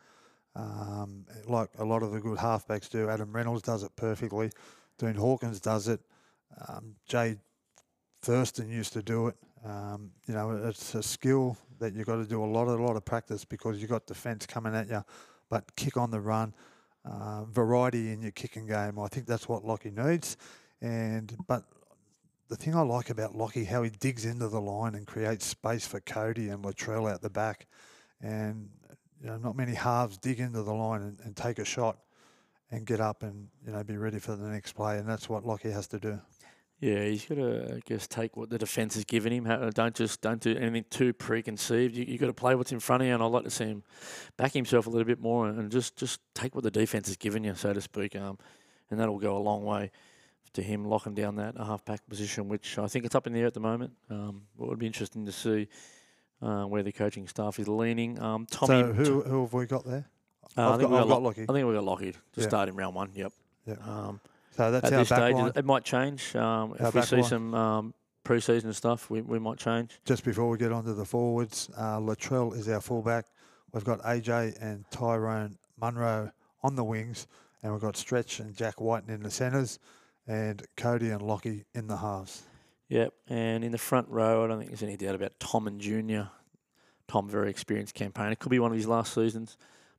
S2: um, like a lot of the good halfbacks do. Adam Reynolds does it perfectly. Dean Hawkins does it. Um, Jay Thurston used to do it. Um, you know, it's a skill that you've got to do a lot, a lot of practice because you've got defence coming at you, but kick on the run, uh, variety in your kicking game. I think that's what Lockie needs. And but the thing I like about Lockie, how he digs into the line and creates space for Cody and Latrell out the back, and you know, not many halves dig into the line and, and take a shot and get up and you know be ready for the next play, and that's what Lockie has to do.
S1: Yeah, he's got to, I guess, take what the defence has given him. Don't just don't do anything too preconceived. You you got to play what's in front of you, and I'd like to see him back himself a little bit more and just just take what the defence has given you, so to speak. Um, and that'll go a long way to him locking down that half back position, which I think it's up in the air at the moment. Um, it would be interesting to see uh, where the coaching staff is leaning. Um, Tommy,
S2: so who, who have we got there?
S1: uh, I
S2: I've
S1: think
S2: got-
S1: got,
S2: got
S1: Lo-
S2: Lockie.
S1: I think we got Lockheed to
S2: Yeah.
S1: start in round one. Yep.
S2: Yeah.
S1: Um,
S2: So that's
S1: at
S2: our
S1: this
S2: back
S1: stage,
S2: line.
S1: it, it might change. Um, if we see
S2: line.
S1: some um, pre-season stuff, we, we might change.
S2: Just before we get on to the forwards, uh, Latrell is our fullback. We've got AJ and Tyrone Munro on the wings, and we've got Stretch and Jack Wighton in the centres, and Cody and Lockie in the halves.
S1: Yep, and in the front row, I don't think there's any doubt about Tom and Junior. Tom, very experienced campaigner. It could be one of his last seasons,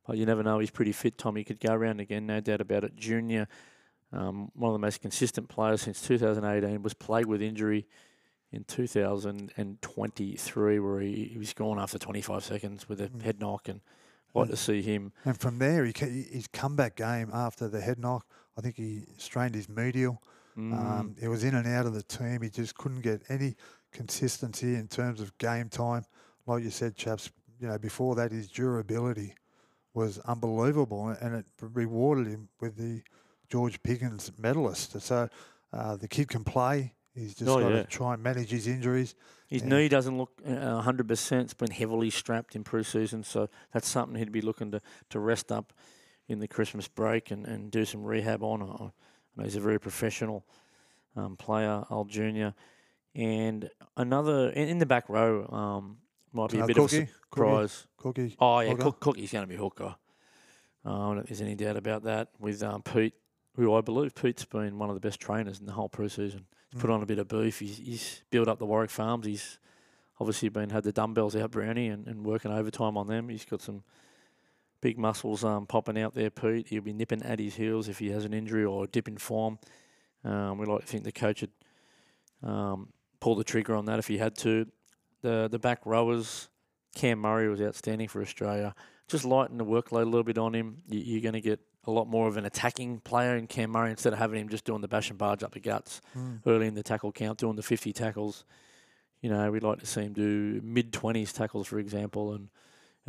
S1: but you never know. He's pretty fit. Tom, he could go around again, no doubt about it. Junior, um, one of the most consistent players since 2018, was plagued with injury in 2023, where he, he was gone after 25 seconds with a
S2: Mm.
S1: head knock, and
S2: And-
S1: to see him.
S2: And from there, he his comeback game after the head knock, I think he strained his medial.
S1: Mm,
S2: Um, he was in and out of the team. He just couldn't get any consistency in terms of game time. Like you said, chaps, you know, before that, his durability was unbelievable, and it rewarded him with the George Piggins medalist. So uh, the kid can play. He's just
S1: Oh,
S2: got
S1: yeah.
S2: to try and manage his injuries.
S1: His knee doesn't look uh, 100%. It's been heavily strapped in pre-season, so that's something he'd be looking to, to rest up in the Christmas break and, and do some rehab on. I know he's a very professional um, player, old junior. And another, in, in the back row, um, might be a
S2: Uh,
S1: bit of a
S2: Cookie, Cookie,
S1: surprise.
S2: Cookie.
S1: Oh, yeah,
S2: Hooker.
S1: Cook, Cookie's going to be hooker. Uh, I don't think there's any doubt about that with um, Pete, who I believe Pete's been one of the best trainers in the whole pre-season. He's put
S2: Mm.
S1: on a bit of beef. He's, he's built up the Warwick Farms. He's obviously been had the dumbbells out, Brownie, and, and working overtime on them. He's got some big muscles um, popping out there, Pete. He'll be nipping at his heels if he has an injury or a dip in form. Um, we like to think the coach would um, pull the trigger on that if he had to. The the back rowers, Cam Murray was outstanding for Australia. Just lighten the workload a little bit on him. You, you're going to get a lot more of an attacking player in Cam Murray instead of having him just doing the bash and barge up the guts
S2: Mm.
S1: early in the tackle count, doing the 50 tackles. You know, we'd like to see him do mid 20s tackles, for example, and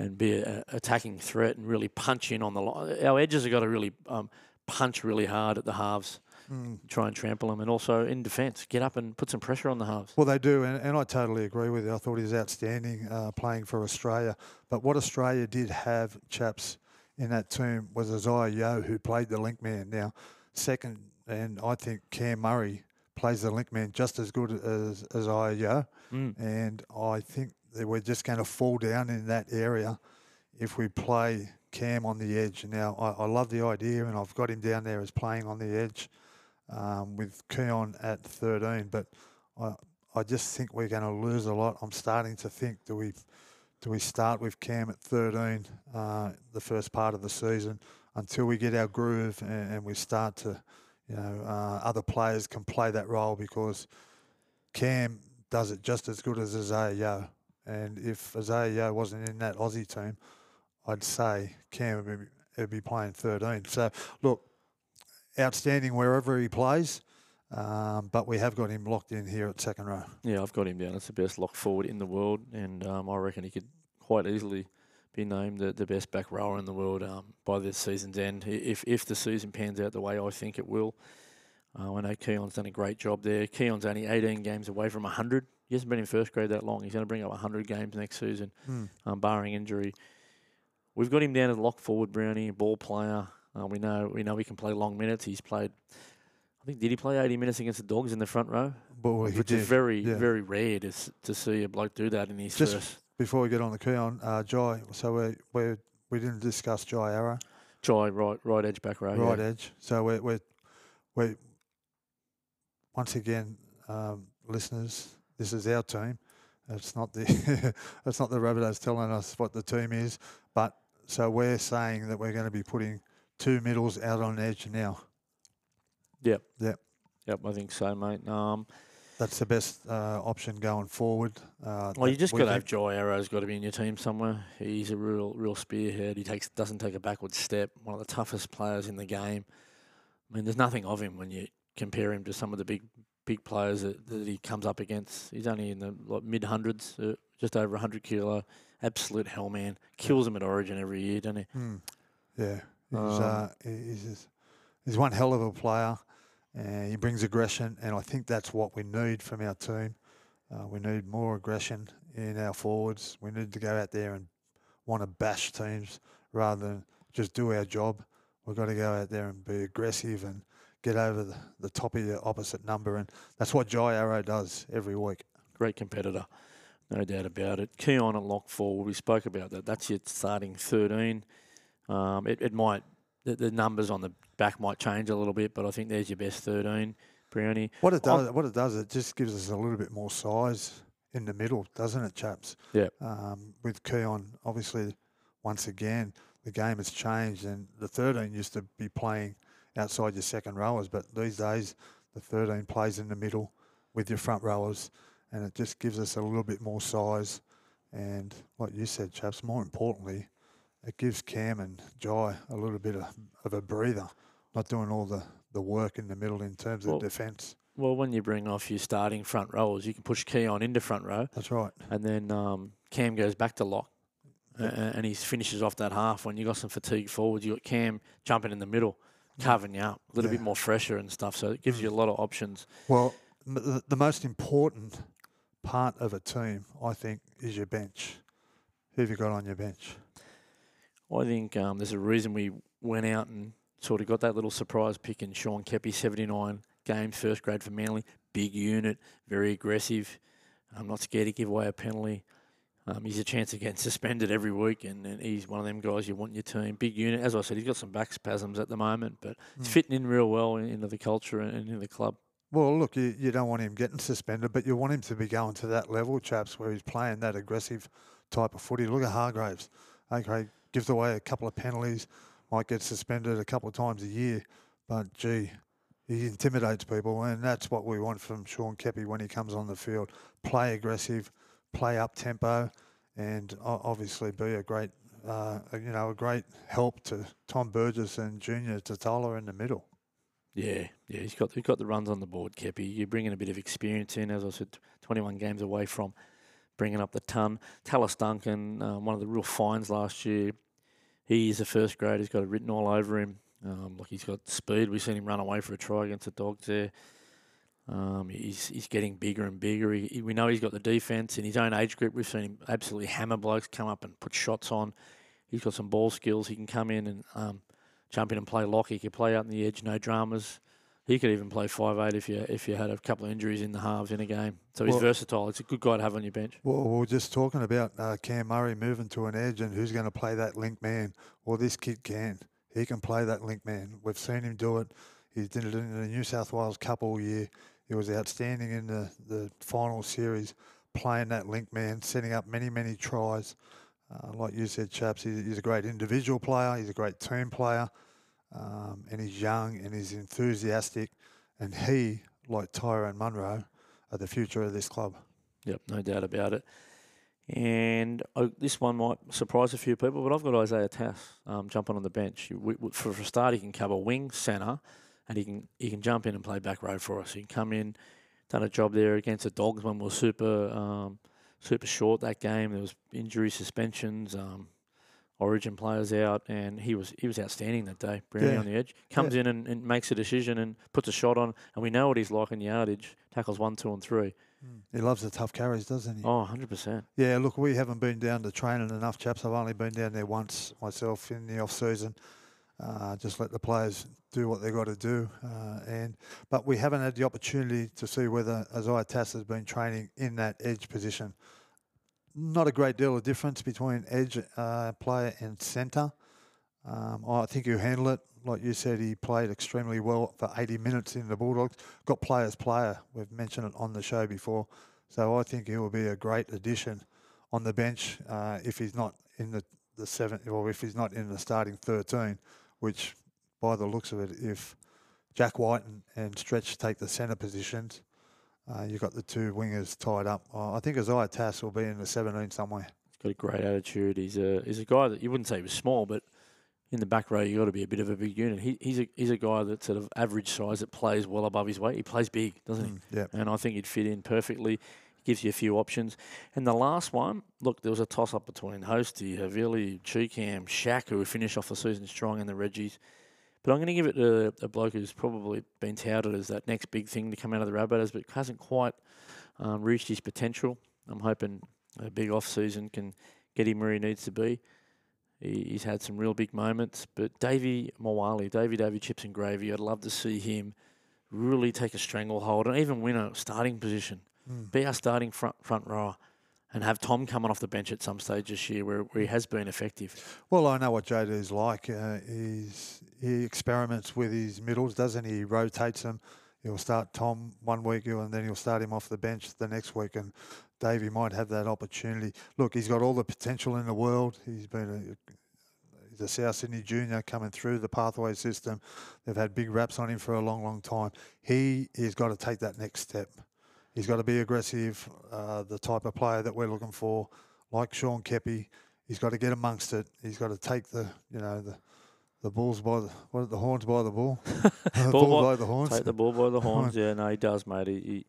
S1: and be a, a attacking threat and really punch in on the line. Our edges have got to really um, punch really hard at the halves,
S2: Mm.
S1: try and trample them, and also in defence, get up and put some pressure on the halves.
S2: Well, they do, and, and I totally agree with you. I thought he was outstanding uh, playing for Australia. But what Australia did have, chaps, in that team was Isaah Yeo, who played the link man. Now, second, and I think Cam Murray plays the link man just as good as Isaah Yeo.
S1: Mm.
S2: And I think that we're just going to fall down in that area if we play Cam on the edge. Now, I, I love the idea, and I've got him down there as playing on the edge um, with Keaon at 13. But I, I just think we're going to lose a lot. I'm starting to think do we do we start with Cam at 13 uh, the first part of the season until we get our groove and, and we start to, you know, uh, other players can play that role because Cam does it just as good as Isaiah. And if Yeo wasn't in that Aussie team, I'd say Cam would be, would be playing 13. So, look, outstanding wherever he plays. Um, but we have got him locked in here at second row.
S1: Yeah, I've got him down. It's the best lock forward in the world, and um, I reckon he could quite easily be named the, the best back rower in the world um, by this season's end. If if the season pans out the way I think it will, uh, I know Keaon's done a great job there. Keaon's only 18 games away from 100. He hasn't been in first grade that long. He's going to bring up 100 games next season,
S2: Hmm.
S1: um, barring injury. We've got him down as lock forward, Brownie, ball player. Uh, we know we know he can play long minutes. He's played. I think did he play 80 minutes against the Dogs in the front row?
S2: He
S1: Which is very
S2: yeah.
S1: very rare to to see a bloke do that in his
S2: Just
S1: first.
S2: Before we get on the Keaon, uh, Jai, so we we we didn't discuss Jai Arrow,
S1: Jai right right edge back row.
S2: right
S1: yeah.
S2: edge. So we're we're we once again, um, listeners, this is our team. It's not the it's not the Rabbitohs telling us what the team is, but so we're saying that we're going to be putting two middles out on edge now.
S1: Yep.
S2: Yep.
S1: Yep, I think so, mate. Um,
S2: That's the best uh, option going forward. Uh,
S1: well, you just got to have Jai Arrow's got to be in your team somewhere. He's a real, real spearhead. He takes doesn't take a backward step. One of the toughest players in the game. I mean, there's nothing of him when you compare him to some of the big, big players that, that he comes up against. He's only in the like, mid hundreds, uh, just over 100 kilo. Absolute hellman. Kills him at Origin every year, doesn't he?
S2: Mm. Yeah, he's,
S1: Um,
S2: uh, he's just- he's one hell of a player, and he brings aggression, and I think that's what we need from our team. Uh, we need more aggression in our forwards. We need to go out there and want to bash teams rather than just do our job. We've got to go out there and be aggressive and get over the, the top of your opposite number, and that's what Jai Arrow does every week.
S1: great competitor, no doubt about it. Keaon at lock forward, we spoke about that. That's your starting 13. Um, it, it might, the, the numbers on the back might change a little bit, but I think there's your best 13, Brownie.
S2: What it
S1: I'm-
S2: does, what it does, it just gives us a little bit more size in the middle, doesn't it, chaps?
S1: Yep.
S2: Um, with Keaon, obviously, once again, the game has changed, and the 13 used to be playing outside your second rowers, but these days the 13 plays in the middle with your front rowers, and it just gives us a little bit more size. And like you said, chaps, more importantly, it gives Cam and Jai a little bit of, of a breather, not doing all the, the work in the middle in terms
S1: Well,
S2: of defence.
S1: Well, when you bring off your starting front rowers, you can push Keaon into front row,
S2: That's right.
S1: and then um, Cam goes back to lock.
S2: Yep.
S1: and he finishes off that half when you got some fatigue forwards. You got Cam jumping in the middle, carving you up, a little bit more fresher and stuff. So it gives you a lot of options.
S2: Well, the, the most important part of a team, I think, is your bench. Who have you got on your bench?
S1: I think um, there's a reason we went out and sort of got that little surprise pick in Shaun Keppie, 79 games, first grade for Manly. Big unit, very aggressive. I'm not scared to give away a penalty. Um, he's a chance of getting suspended every week, and, and he's one of them guys you want in your team. Big unit. As I said, he's got some back spasms at the moment, but he's
S2: Mm.
S1: fitting in real well into the culture and into the club.
S2: Well, look, you, you don't want him getting suspended, but you want him to be going to that level, chaps, where he's playing that aggressive type of footy. Look at Hargraves. Okay, gives away a couple of penalties, might get suspended a couple of times a year, but gee, he intimidates people, and that's what we want from Shaun Keppie when he comes on the field. Play aggressive, play up tempo, and obviously be a great, uh, you know, a great help to Tom Burgess and Junior Tatola in the middle.
S1: Yeah, yeah, he's got he's got the runs on the board, Keppie. You're bringing a bit of experience in, as I said, 21 games away from bringing up the ton. Tallis Duncan, um, one of the real finds last year. He's a first grade. He's got it written all over him. Um, like he's got speed. We've seen him run away for a try against the Dogs there. Um, he's he's getting bigger and bigger. He, he- we know he's got the defense in his own age group. We've seen him absolutely hammer blokes come up and put shots on. He's got some ball skills. He can come in and um, jump in and play lock. He could play out in the edge, no dramas. He could even play five eight if you if you had a couple of injuries in the halves in a game. So he's
S2: Well-
S1: versatile. It's a good guy to have on your bench.
S2: Well, we we're just talking about uh, Cam Murray moving to an edge and who's going to play that link man. Well, this kid can. He can play that link man. We've seen him do it. He did it in the New South Wales Cup all year. He was outstanding in the, the final series, playing that link man, setting up many, many tries. Uh, like you said, chaps, he's, a great individual player. He's a great team player. Um, and he's young and he's enthusiastic. And he, like Tyrone Munro, are the future of this club.
S1: Yep, no doubt about it. And uh, this one might surprise a few people, but I've got Isaiah Tass um, jumping on the bench. For a start, he can cover wing, centre, and he can he can jump in and play back row for us. He can come in, done a job there against the Dogs when we were super um, super short that game. There was injury suspensions. Um, Origin players out, and he was he was outstanding that day. Brownie
S2: Yeah.
S1: on the edge comes in and, and makes a decision and puts a shot on, and we know what he's like in yardage. Tackles one, two, and three.
S2: He loves the tough carries, doesn't he?
S1: Oh, 100 percent.
S2: Yeah, look, we haven't been down to training enough, chaps. I've only been down there once myself in the off season. Uh, just let the players do what they've got to do, uh, and but we haven't had the opportunity to see whether Isaiah Tass has been training in that edge position. Not a great deal of difference between edge uh, player and centre. Um, I think he'll handle it. Like you said, he played extremely well for 80 minutes in the Bulldogs. Got players player. We've mentioned it on the show before. So I think he will be a great addition on the bench uh, if he's not in the, the seven or if he's not in the starting 13, which by the looks of it, if Jack White and, and Stretch take the centre positions, uh, you've got the two wingers tied up. Uh, I think Isaiah Tass will be in the 17 somewhere.
S1: He's got a great attitude. He's a he's a guy that you wouldn't say he was small, but in the back row you've got to be a bit of a big unit. He, he's a he's a guy that's sort of average size that plays well above his weight. He plays big, doesn't he?
S2: Mm, yeah.
S1: and I think he'd fit in perfectly. Gives you a few options. And the last one, look, there was a toss up between Hosty, Havili, Cheekham, Shaq, who finished off the season strong, and the Reggies. But I'm going to give it to a bloke who's probably been touted as that next big thing to come out of the Rabbitohs, but hasn't quite um, reached his potential. I'm hoping a big off season can get him where he needs to be. He, he's had some real big moments, but Davvy Moale, Davy Davy Chips and Gravy, I'd love to see him really take a stranglehold and even win a starting position
S2: Mm.
S1: be our starting front front rower, and have Tom coming off the bench at some stage this year where, where he has been effective.
S2: Well, I know what JD's like. Uh, he experiments with his middles, doesn't he? He rotates them. He'll start Tom one week and then he'll start him off the bench the next week. And Davey might have that opportunity. Look, he's got all the potential in the world. He's been a, he's a South Sydney junior coming through the pathway system. They've had big raps on him for a long, long time. He has got to take that next step. He's got to be aggressive, uh, the type of player that we're looking for, like Shaun Keppie. He's got to get amongst it. He's got to take the, you know, the the bulls by the what, the horns by the bull, the
S1: bull by-
S2: by the horns.
S1: Take the ball by the horns. Yeah, no, he does, mate. He he,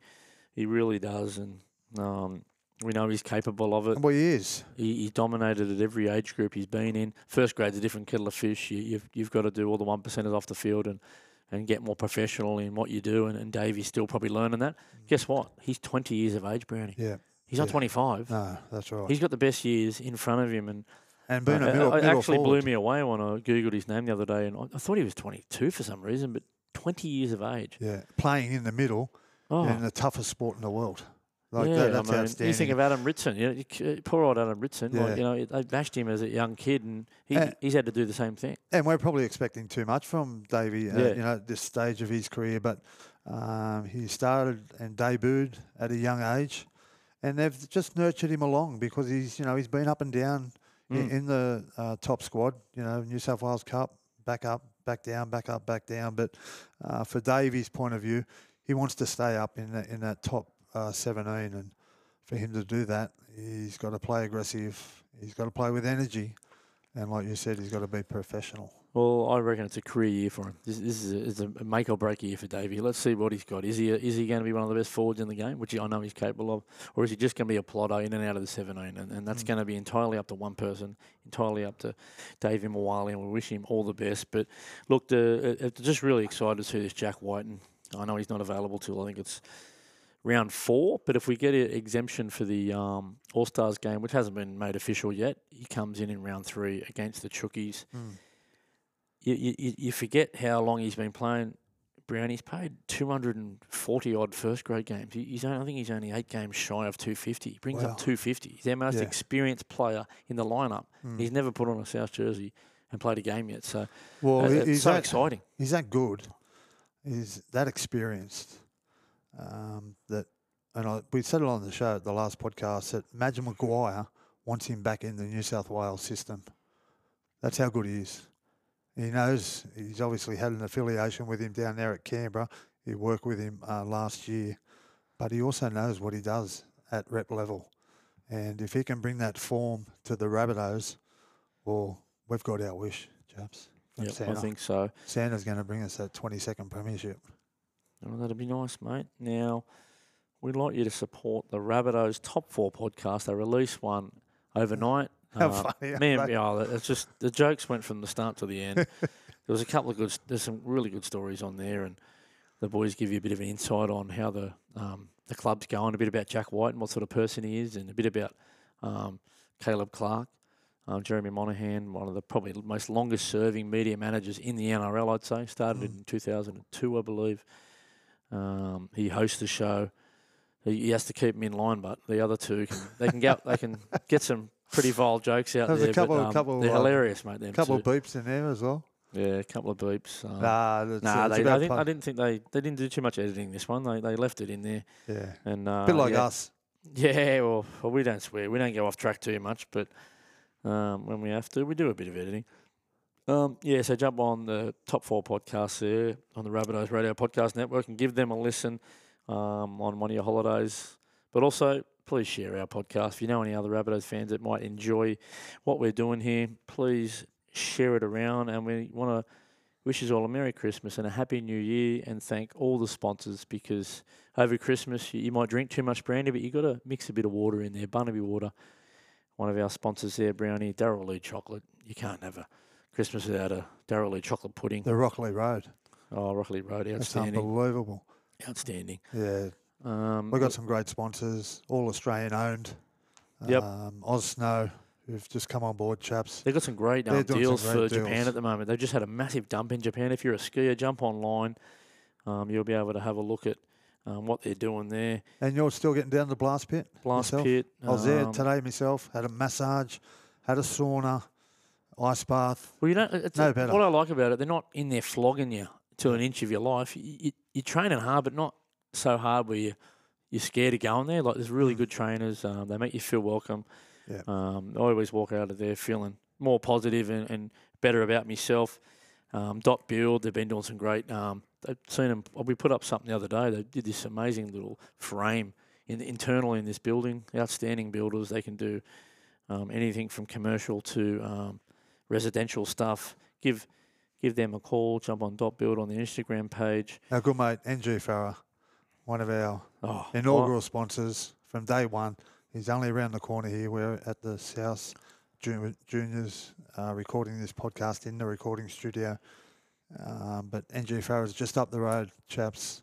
S1: he really does, and um, we know he's capable of it.
S2: Well, he is.
S1: He, he's dominated at every age group he's been in. First grade's a different kettle of fish. You, you've you've got to do all the one percenters off the field and, and get more professional in what you do. And, and Davey's still probably learning that. Guess what? He's 20 years of age, Brownie.
S2: Yeah.
S1: He's not
S2: yeah.
S1: 25.
S2: No, that's right.
S1: He's got the best years in front of him, and
S2: and being
S1: uh,
S2: a middle,
S1: it actually
S2: forward.
S1: blew me away when I googled his name the other day, and I, I thought he was 22 for some reason, but 20 years of age.
S2: Yeah, playing in the middle
S1: Oh,
S2: in the toughest sport in the world. Like
S1: yeah,
S2: that, that's
S1: I mean,
S2: outstanding.
S1: you think of Adam Ritson, you know, poor old Adam Ritson.
S2: Yeah.
S1: Like, you know, they bashed him as a young kid, and he,
S2: Uh,
S1: he's had to do the same thing.
S2: and we're probably expecting too much from Davey, uh,
S1: Yeah.
S2: you know, at this stage of his career. But um, he started and debuted at a young age, and they've just nurtured him along because he's, you know, he's been up and down in,
S1: Mm.
S2: in the uh, top squad. You know, New South Wales Cup, back up, back down, back up, back down. But uh, for Davey's point of view, he wants to stay up in that, in that top uh, 17, and for him to do that, he's got to play aggressive. He's got to play with energy, and like you said, he's got to be professional.
S1: Well, I reckon it's a career year for him. This, this is a, it's a make or break year for Davey. Let's see what he's got. Is he a, is he going to be one of the best forwards in the game, which I know he's capable of, or is he just going to be a plotter in and out of the 17? And, and that's
S2: Mm.
S1: going to be entirely up to one person, entirely up to Davvy Moale, and we wish him all the best. But look, the, just really excited to see this Jack White, and I know he's not available till I think it's round four. But if we get an exemption for the um, All Stars game, which hasn't been made official yet, he comes in in round three against the Chookies you, you, you- you forget how long he's been playing. Brown, he's played 240 odd first grade games. He's only, I think he's only eight games shy of 250. He brings
S2: Wow.
S1: up 250. He's our most
S2: Yeah.
S1: experienced player in the lineup.
S2: Mm.
S1: He's never put on a South jersey and played a game yet. So
S2: Well,
S1: uh, it's so
S2: that,
S1: exciting.
S2: he's that good. He's that experienced. Um, that, and I, we said it on the show, at the last podcast, that Madge Maguire wants him back in the New South Wales system. That's how good he is. He knows he's obviously had an affiliation with him down there at Canberra. He worked with him uh, last year, but he also knows what he does at rep level. And if he can bring that form to the Rabbitohs, well, we've got our wish, chaps.
S1: Yep,
S2: Santa.
S1: I think so.
S2: Santa's going to bring us that 22nd premiership.
S1: Oh, that'd be nice, mate. Now, we'd like you to support the Rabbitohs Top Four podcast. They released one overnight.
S2: How
S1: Uh,
S2: funny,
S1: Me and yeah, it's just the jokes went from the start to the end. there was a couple of good. There's some really good stories on there, and the boys give you a bit of an insight on how the um, the club's going, a bit about Jack Wighton and what sort of person he is, and a bit about um, Caleb Clarke, um, Jeremy Monahan, one of the probably most longest serving media managers in the NRL. I'd say started in 2002, I believe. Um, he hosts the show. He, he has to keep them in line, but the other two can they can get they can get some pretty vile jokes out
S2: There's a
S1: there.
S2: couple-
S1: but, um,
S2: couple,
S1: they're
S2: uh,
S1: hilarious, mate.
S2: A couple of beeps in there as well.
S1: yeah, a couple of beeps. Um,
S2: nah, that's,
S1: nah,
S2: it's
S1: they, I, didn't. I didn't think they they didn't do too much editing this one. They they left it in there,
S2: Yeah.
S1: and uh,
S2: A bit like
S1: yeah.
S2: us.
S1: Yeah, well, well, we don't swear. We don't go off track too much, but um, when we have to, we do a bit of editing. Um, yeah, so jump on the top four podcasts there on the Rabbitohs Radio Podcast Network and give them a listen um, on one of your holidays. But also, please share our podcast. If you know any other Rabbitohs fans that might enjoy what we're doing here, please share it around. And we want to wish you all a Merry Christmas and a Happy New Year and thank all the sponsors because over Christmas you, you might drink too much brandy, but you got to mix a bit of water in there. Barnaby Water, one of our sponsors there, Browny, Darrell Lea Chocolate. You can't have a Christmas without a Darrell Lea Chocolate pudding.
S2: The Rockley Road.
S1: Oh, Rockley Road, outstanding.
S2: That's unbelievable.
S1: Outstanding.
S2: Yeah.
S1: Um,
S2: We've got some great sponsors, all Australian owned.
S1: Yep.
S2: Um, Oz Snow, who've just come on board, chaps.
S1: They've got some great um,
S2: doing some
S1: deals for
S2: great
S1: Japan at the moment. They've just had a massive dump in Japan. If you're a skier, jump online. Um, you'll be able to have a look at um, what they're doing there.
S2: And you're still getting down to the blast pit?
S1: Blast
S2: yourself?
S1: pit.
S2: I was there
S1: um,
S2: today myself, had a massage, had a sauna, ice bath.
S1: Well, you know, it's
S2: No better.
S1: what I like about it. They're not in there flogging you to an inch of your life. You, you, you're training hard, but not so hard where you you're scared of going there. Like there's really good trainers. Um, they make you feel welcome.
S2: Yeah.
S1: Um, I always walk out of there feeling more positive and, and better about myself. Um, Dot Build, they've been doing some great. Um, I've seen them. We put up something the other day. They did this amazing little frame in internally in this building. Outstanding builders. They can do um, anything from commercial to um, residential stuff. Give give them a call. Jump on Dot Build on the Instagram page.
S2: Our good mate, NG Farah, one of our
S1: Oh,
S2: inaugural sponsors from day one. He's only around the corner here. We're at the South Jun- Juniors uh, recording this podcast in the recording studio. Um, but NG Farah is just up the road, chaps.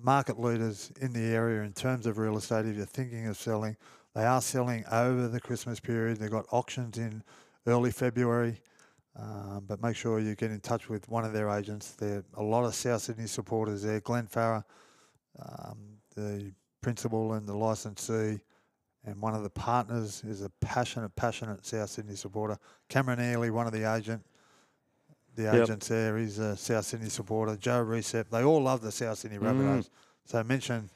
S2: Market leaders in the area in terms of real estate. If you're thinking of selling, they are selling over the Christmas period. They've got auctions in early February. Um, but make sure you get in touch with one of their agents. There are a lot of South Sydney supporters there. Glenn Farah, um, the principal and the licensee, and one of the partners is a passionate, passionate South Sydney supporter. Cameron Ealy, one of the agent, the
S1: Yep.
S2: agents there, he's a South Sydney supporter. Joe Recep, they all love the South Sydney
S1: Mm.
S2: Rabbitohs. So mention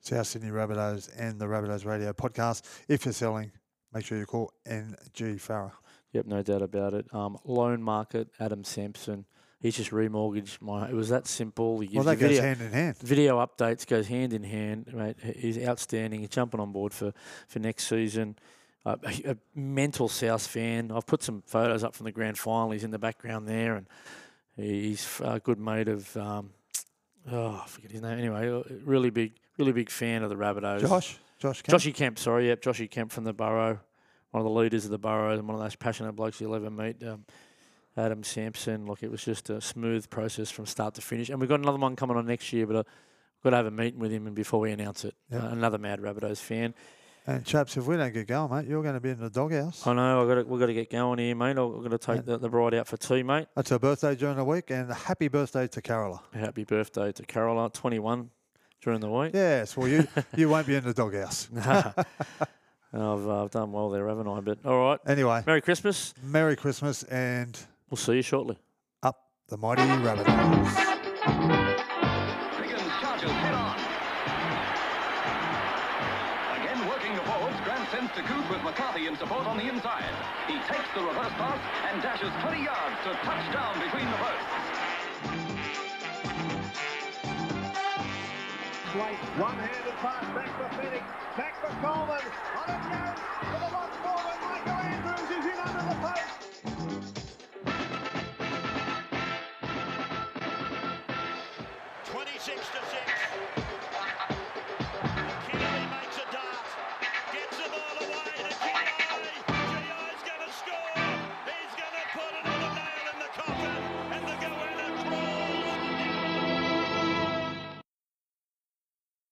S2: South Sydney Rabbitohs and the Rabbitohs Radio podcast. If you're selling, make sure you call NG Farah.
S1: Yep, no doubt about it. Um, loan market, Adam Sampson. He's just remortgaged my. It was that simple. He
S2: Well, that goes
S1: video,
S2: hand in hand.
S1: video updates goes hand in hand, mate. He's outstanding. He's jumping on board for, for next season. Uh, a, a mental South fan. I've put some photos up from the grand final. He's in the background there, and he's a good mate of. Um, oh, I forget his name. Anyway, really big, really big fan of the Rabbitohs.
S2: Josh, Josh, Kemp?
S1: Joshy Kemp, sorry, yep, Joshy Kemp from the Burrow, one of the leaders of the Burrow, and one of those passionate blokes you'll ever meet. Um, Adam Sampson, look, it was just a smooth process from start to finish, and we've got another one coming on next year, but I've got to have a meeting with him and before we announce it.
S2: Yep.
S1: Uh, another Mad Rabbitohs fan.
S2: And chaps, if we don't get going, mate, you're going to be in the doghouse.
S1: I know, I've got to, we've got to get going here, mate. I've got to take
S2: Yeah.
S1: the, the bride out for tea, mate.
S2: That's her birthday during the week, and happy birthday to Carola.
S1: Happy birthday to Carola, 21 during the week.
S2: Yes, well, you you won't be in the doghouse.
S1: I've, uh, I've done well there, haven't I? But all right.
S2: Anyway,
S1: Merry Christmas.
S2: Merry Christmas and
S1: We'll see you shortly.
S2: up the mighty rabbit
S3: Higgins charges head on. Again working the forwards, Grant sends to Coote with McCarthy in support on the inside. He takes the reverse pass and dashes 20 yards to touchdown between the posts.
S4: One-handed pass back for Fennick, back for Coleman, on it goes,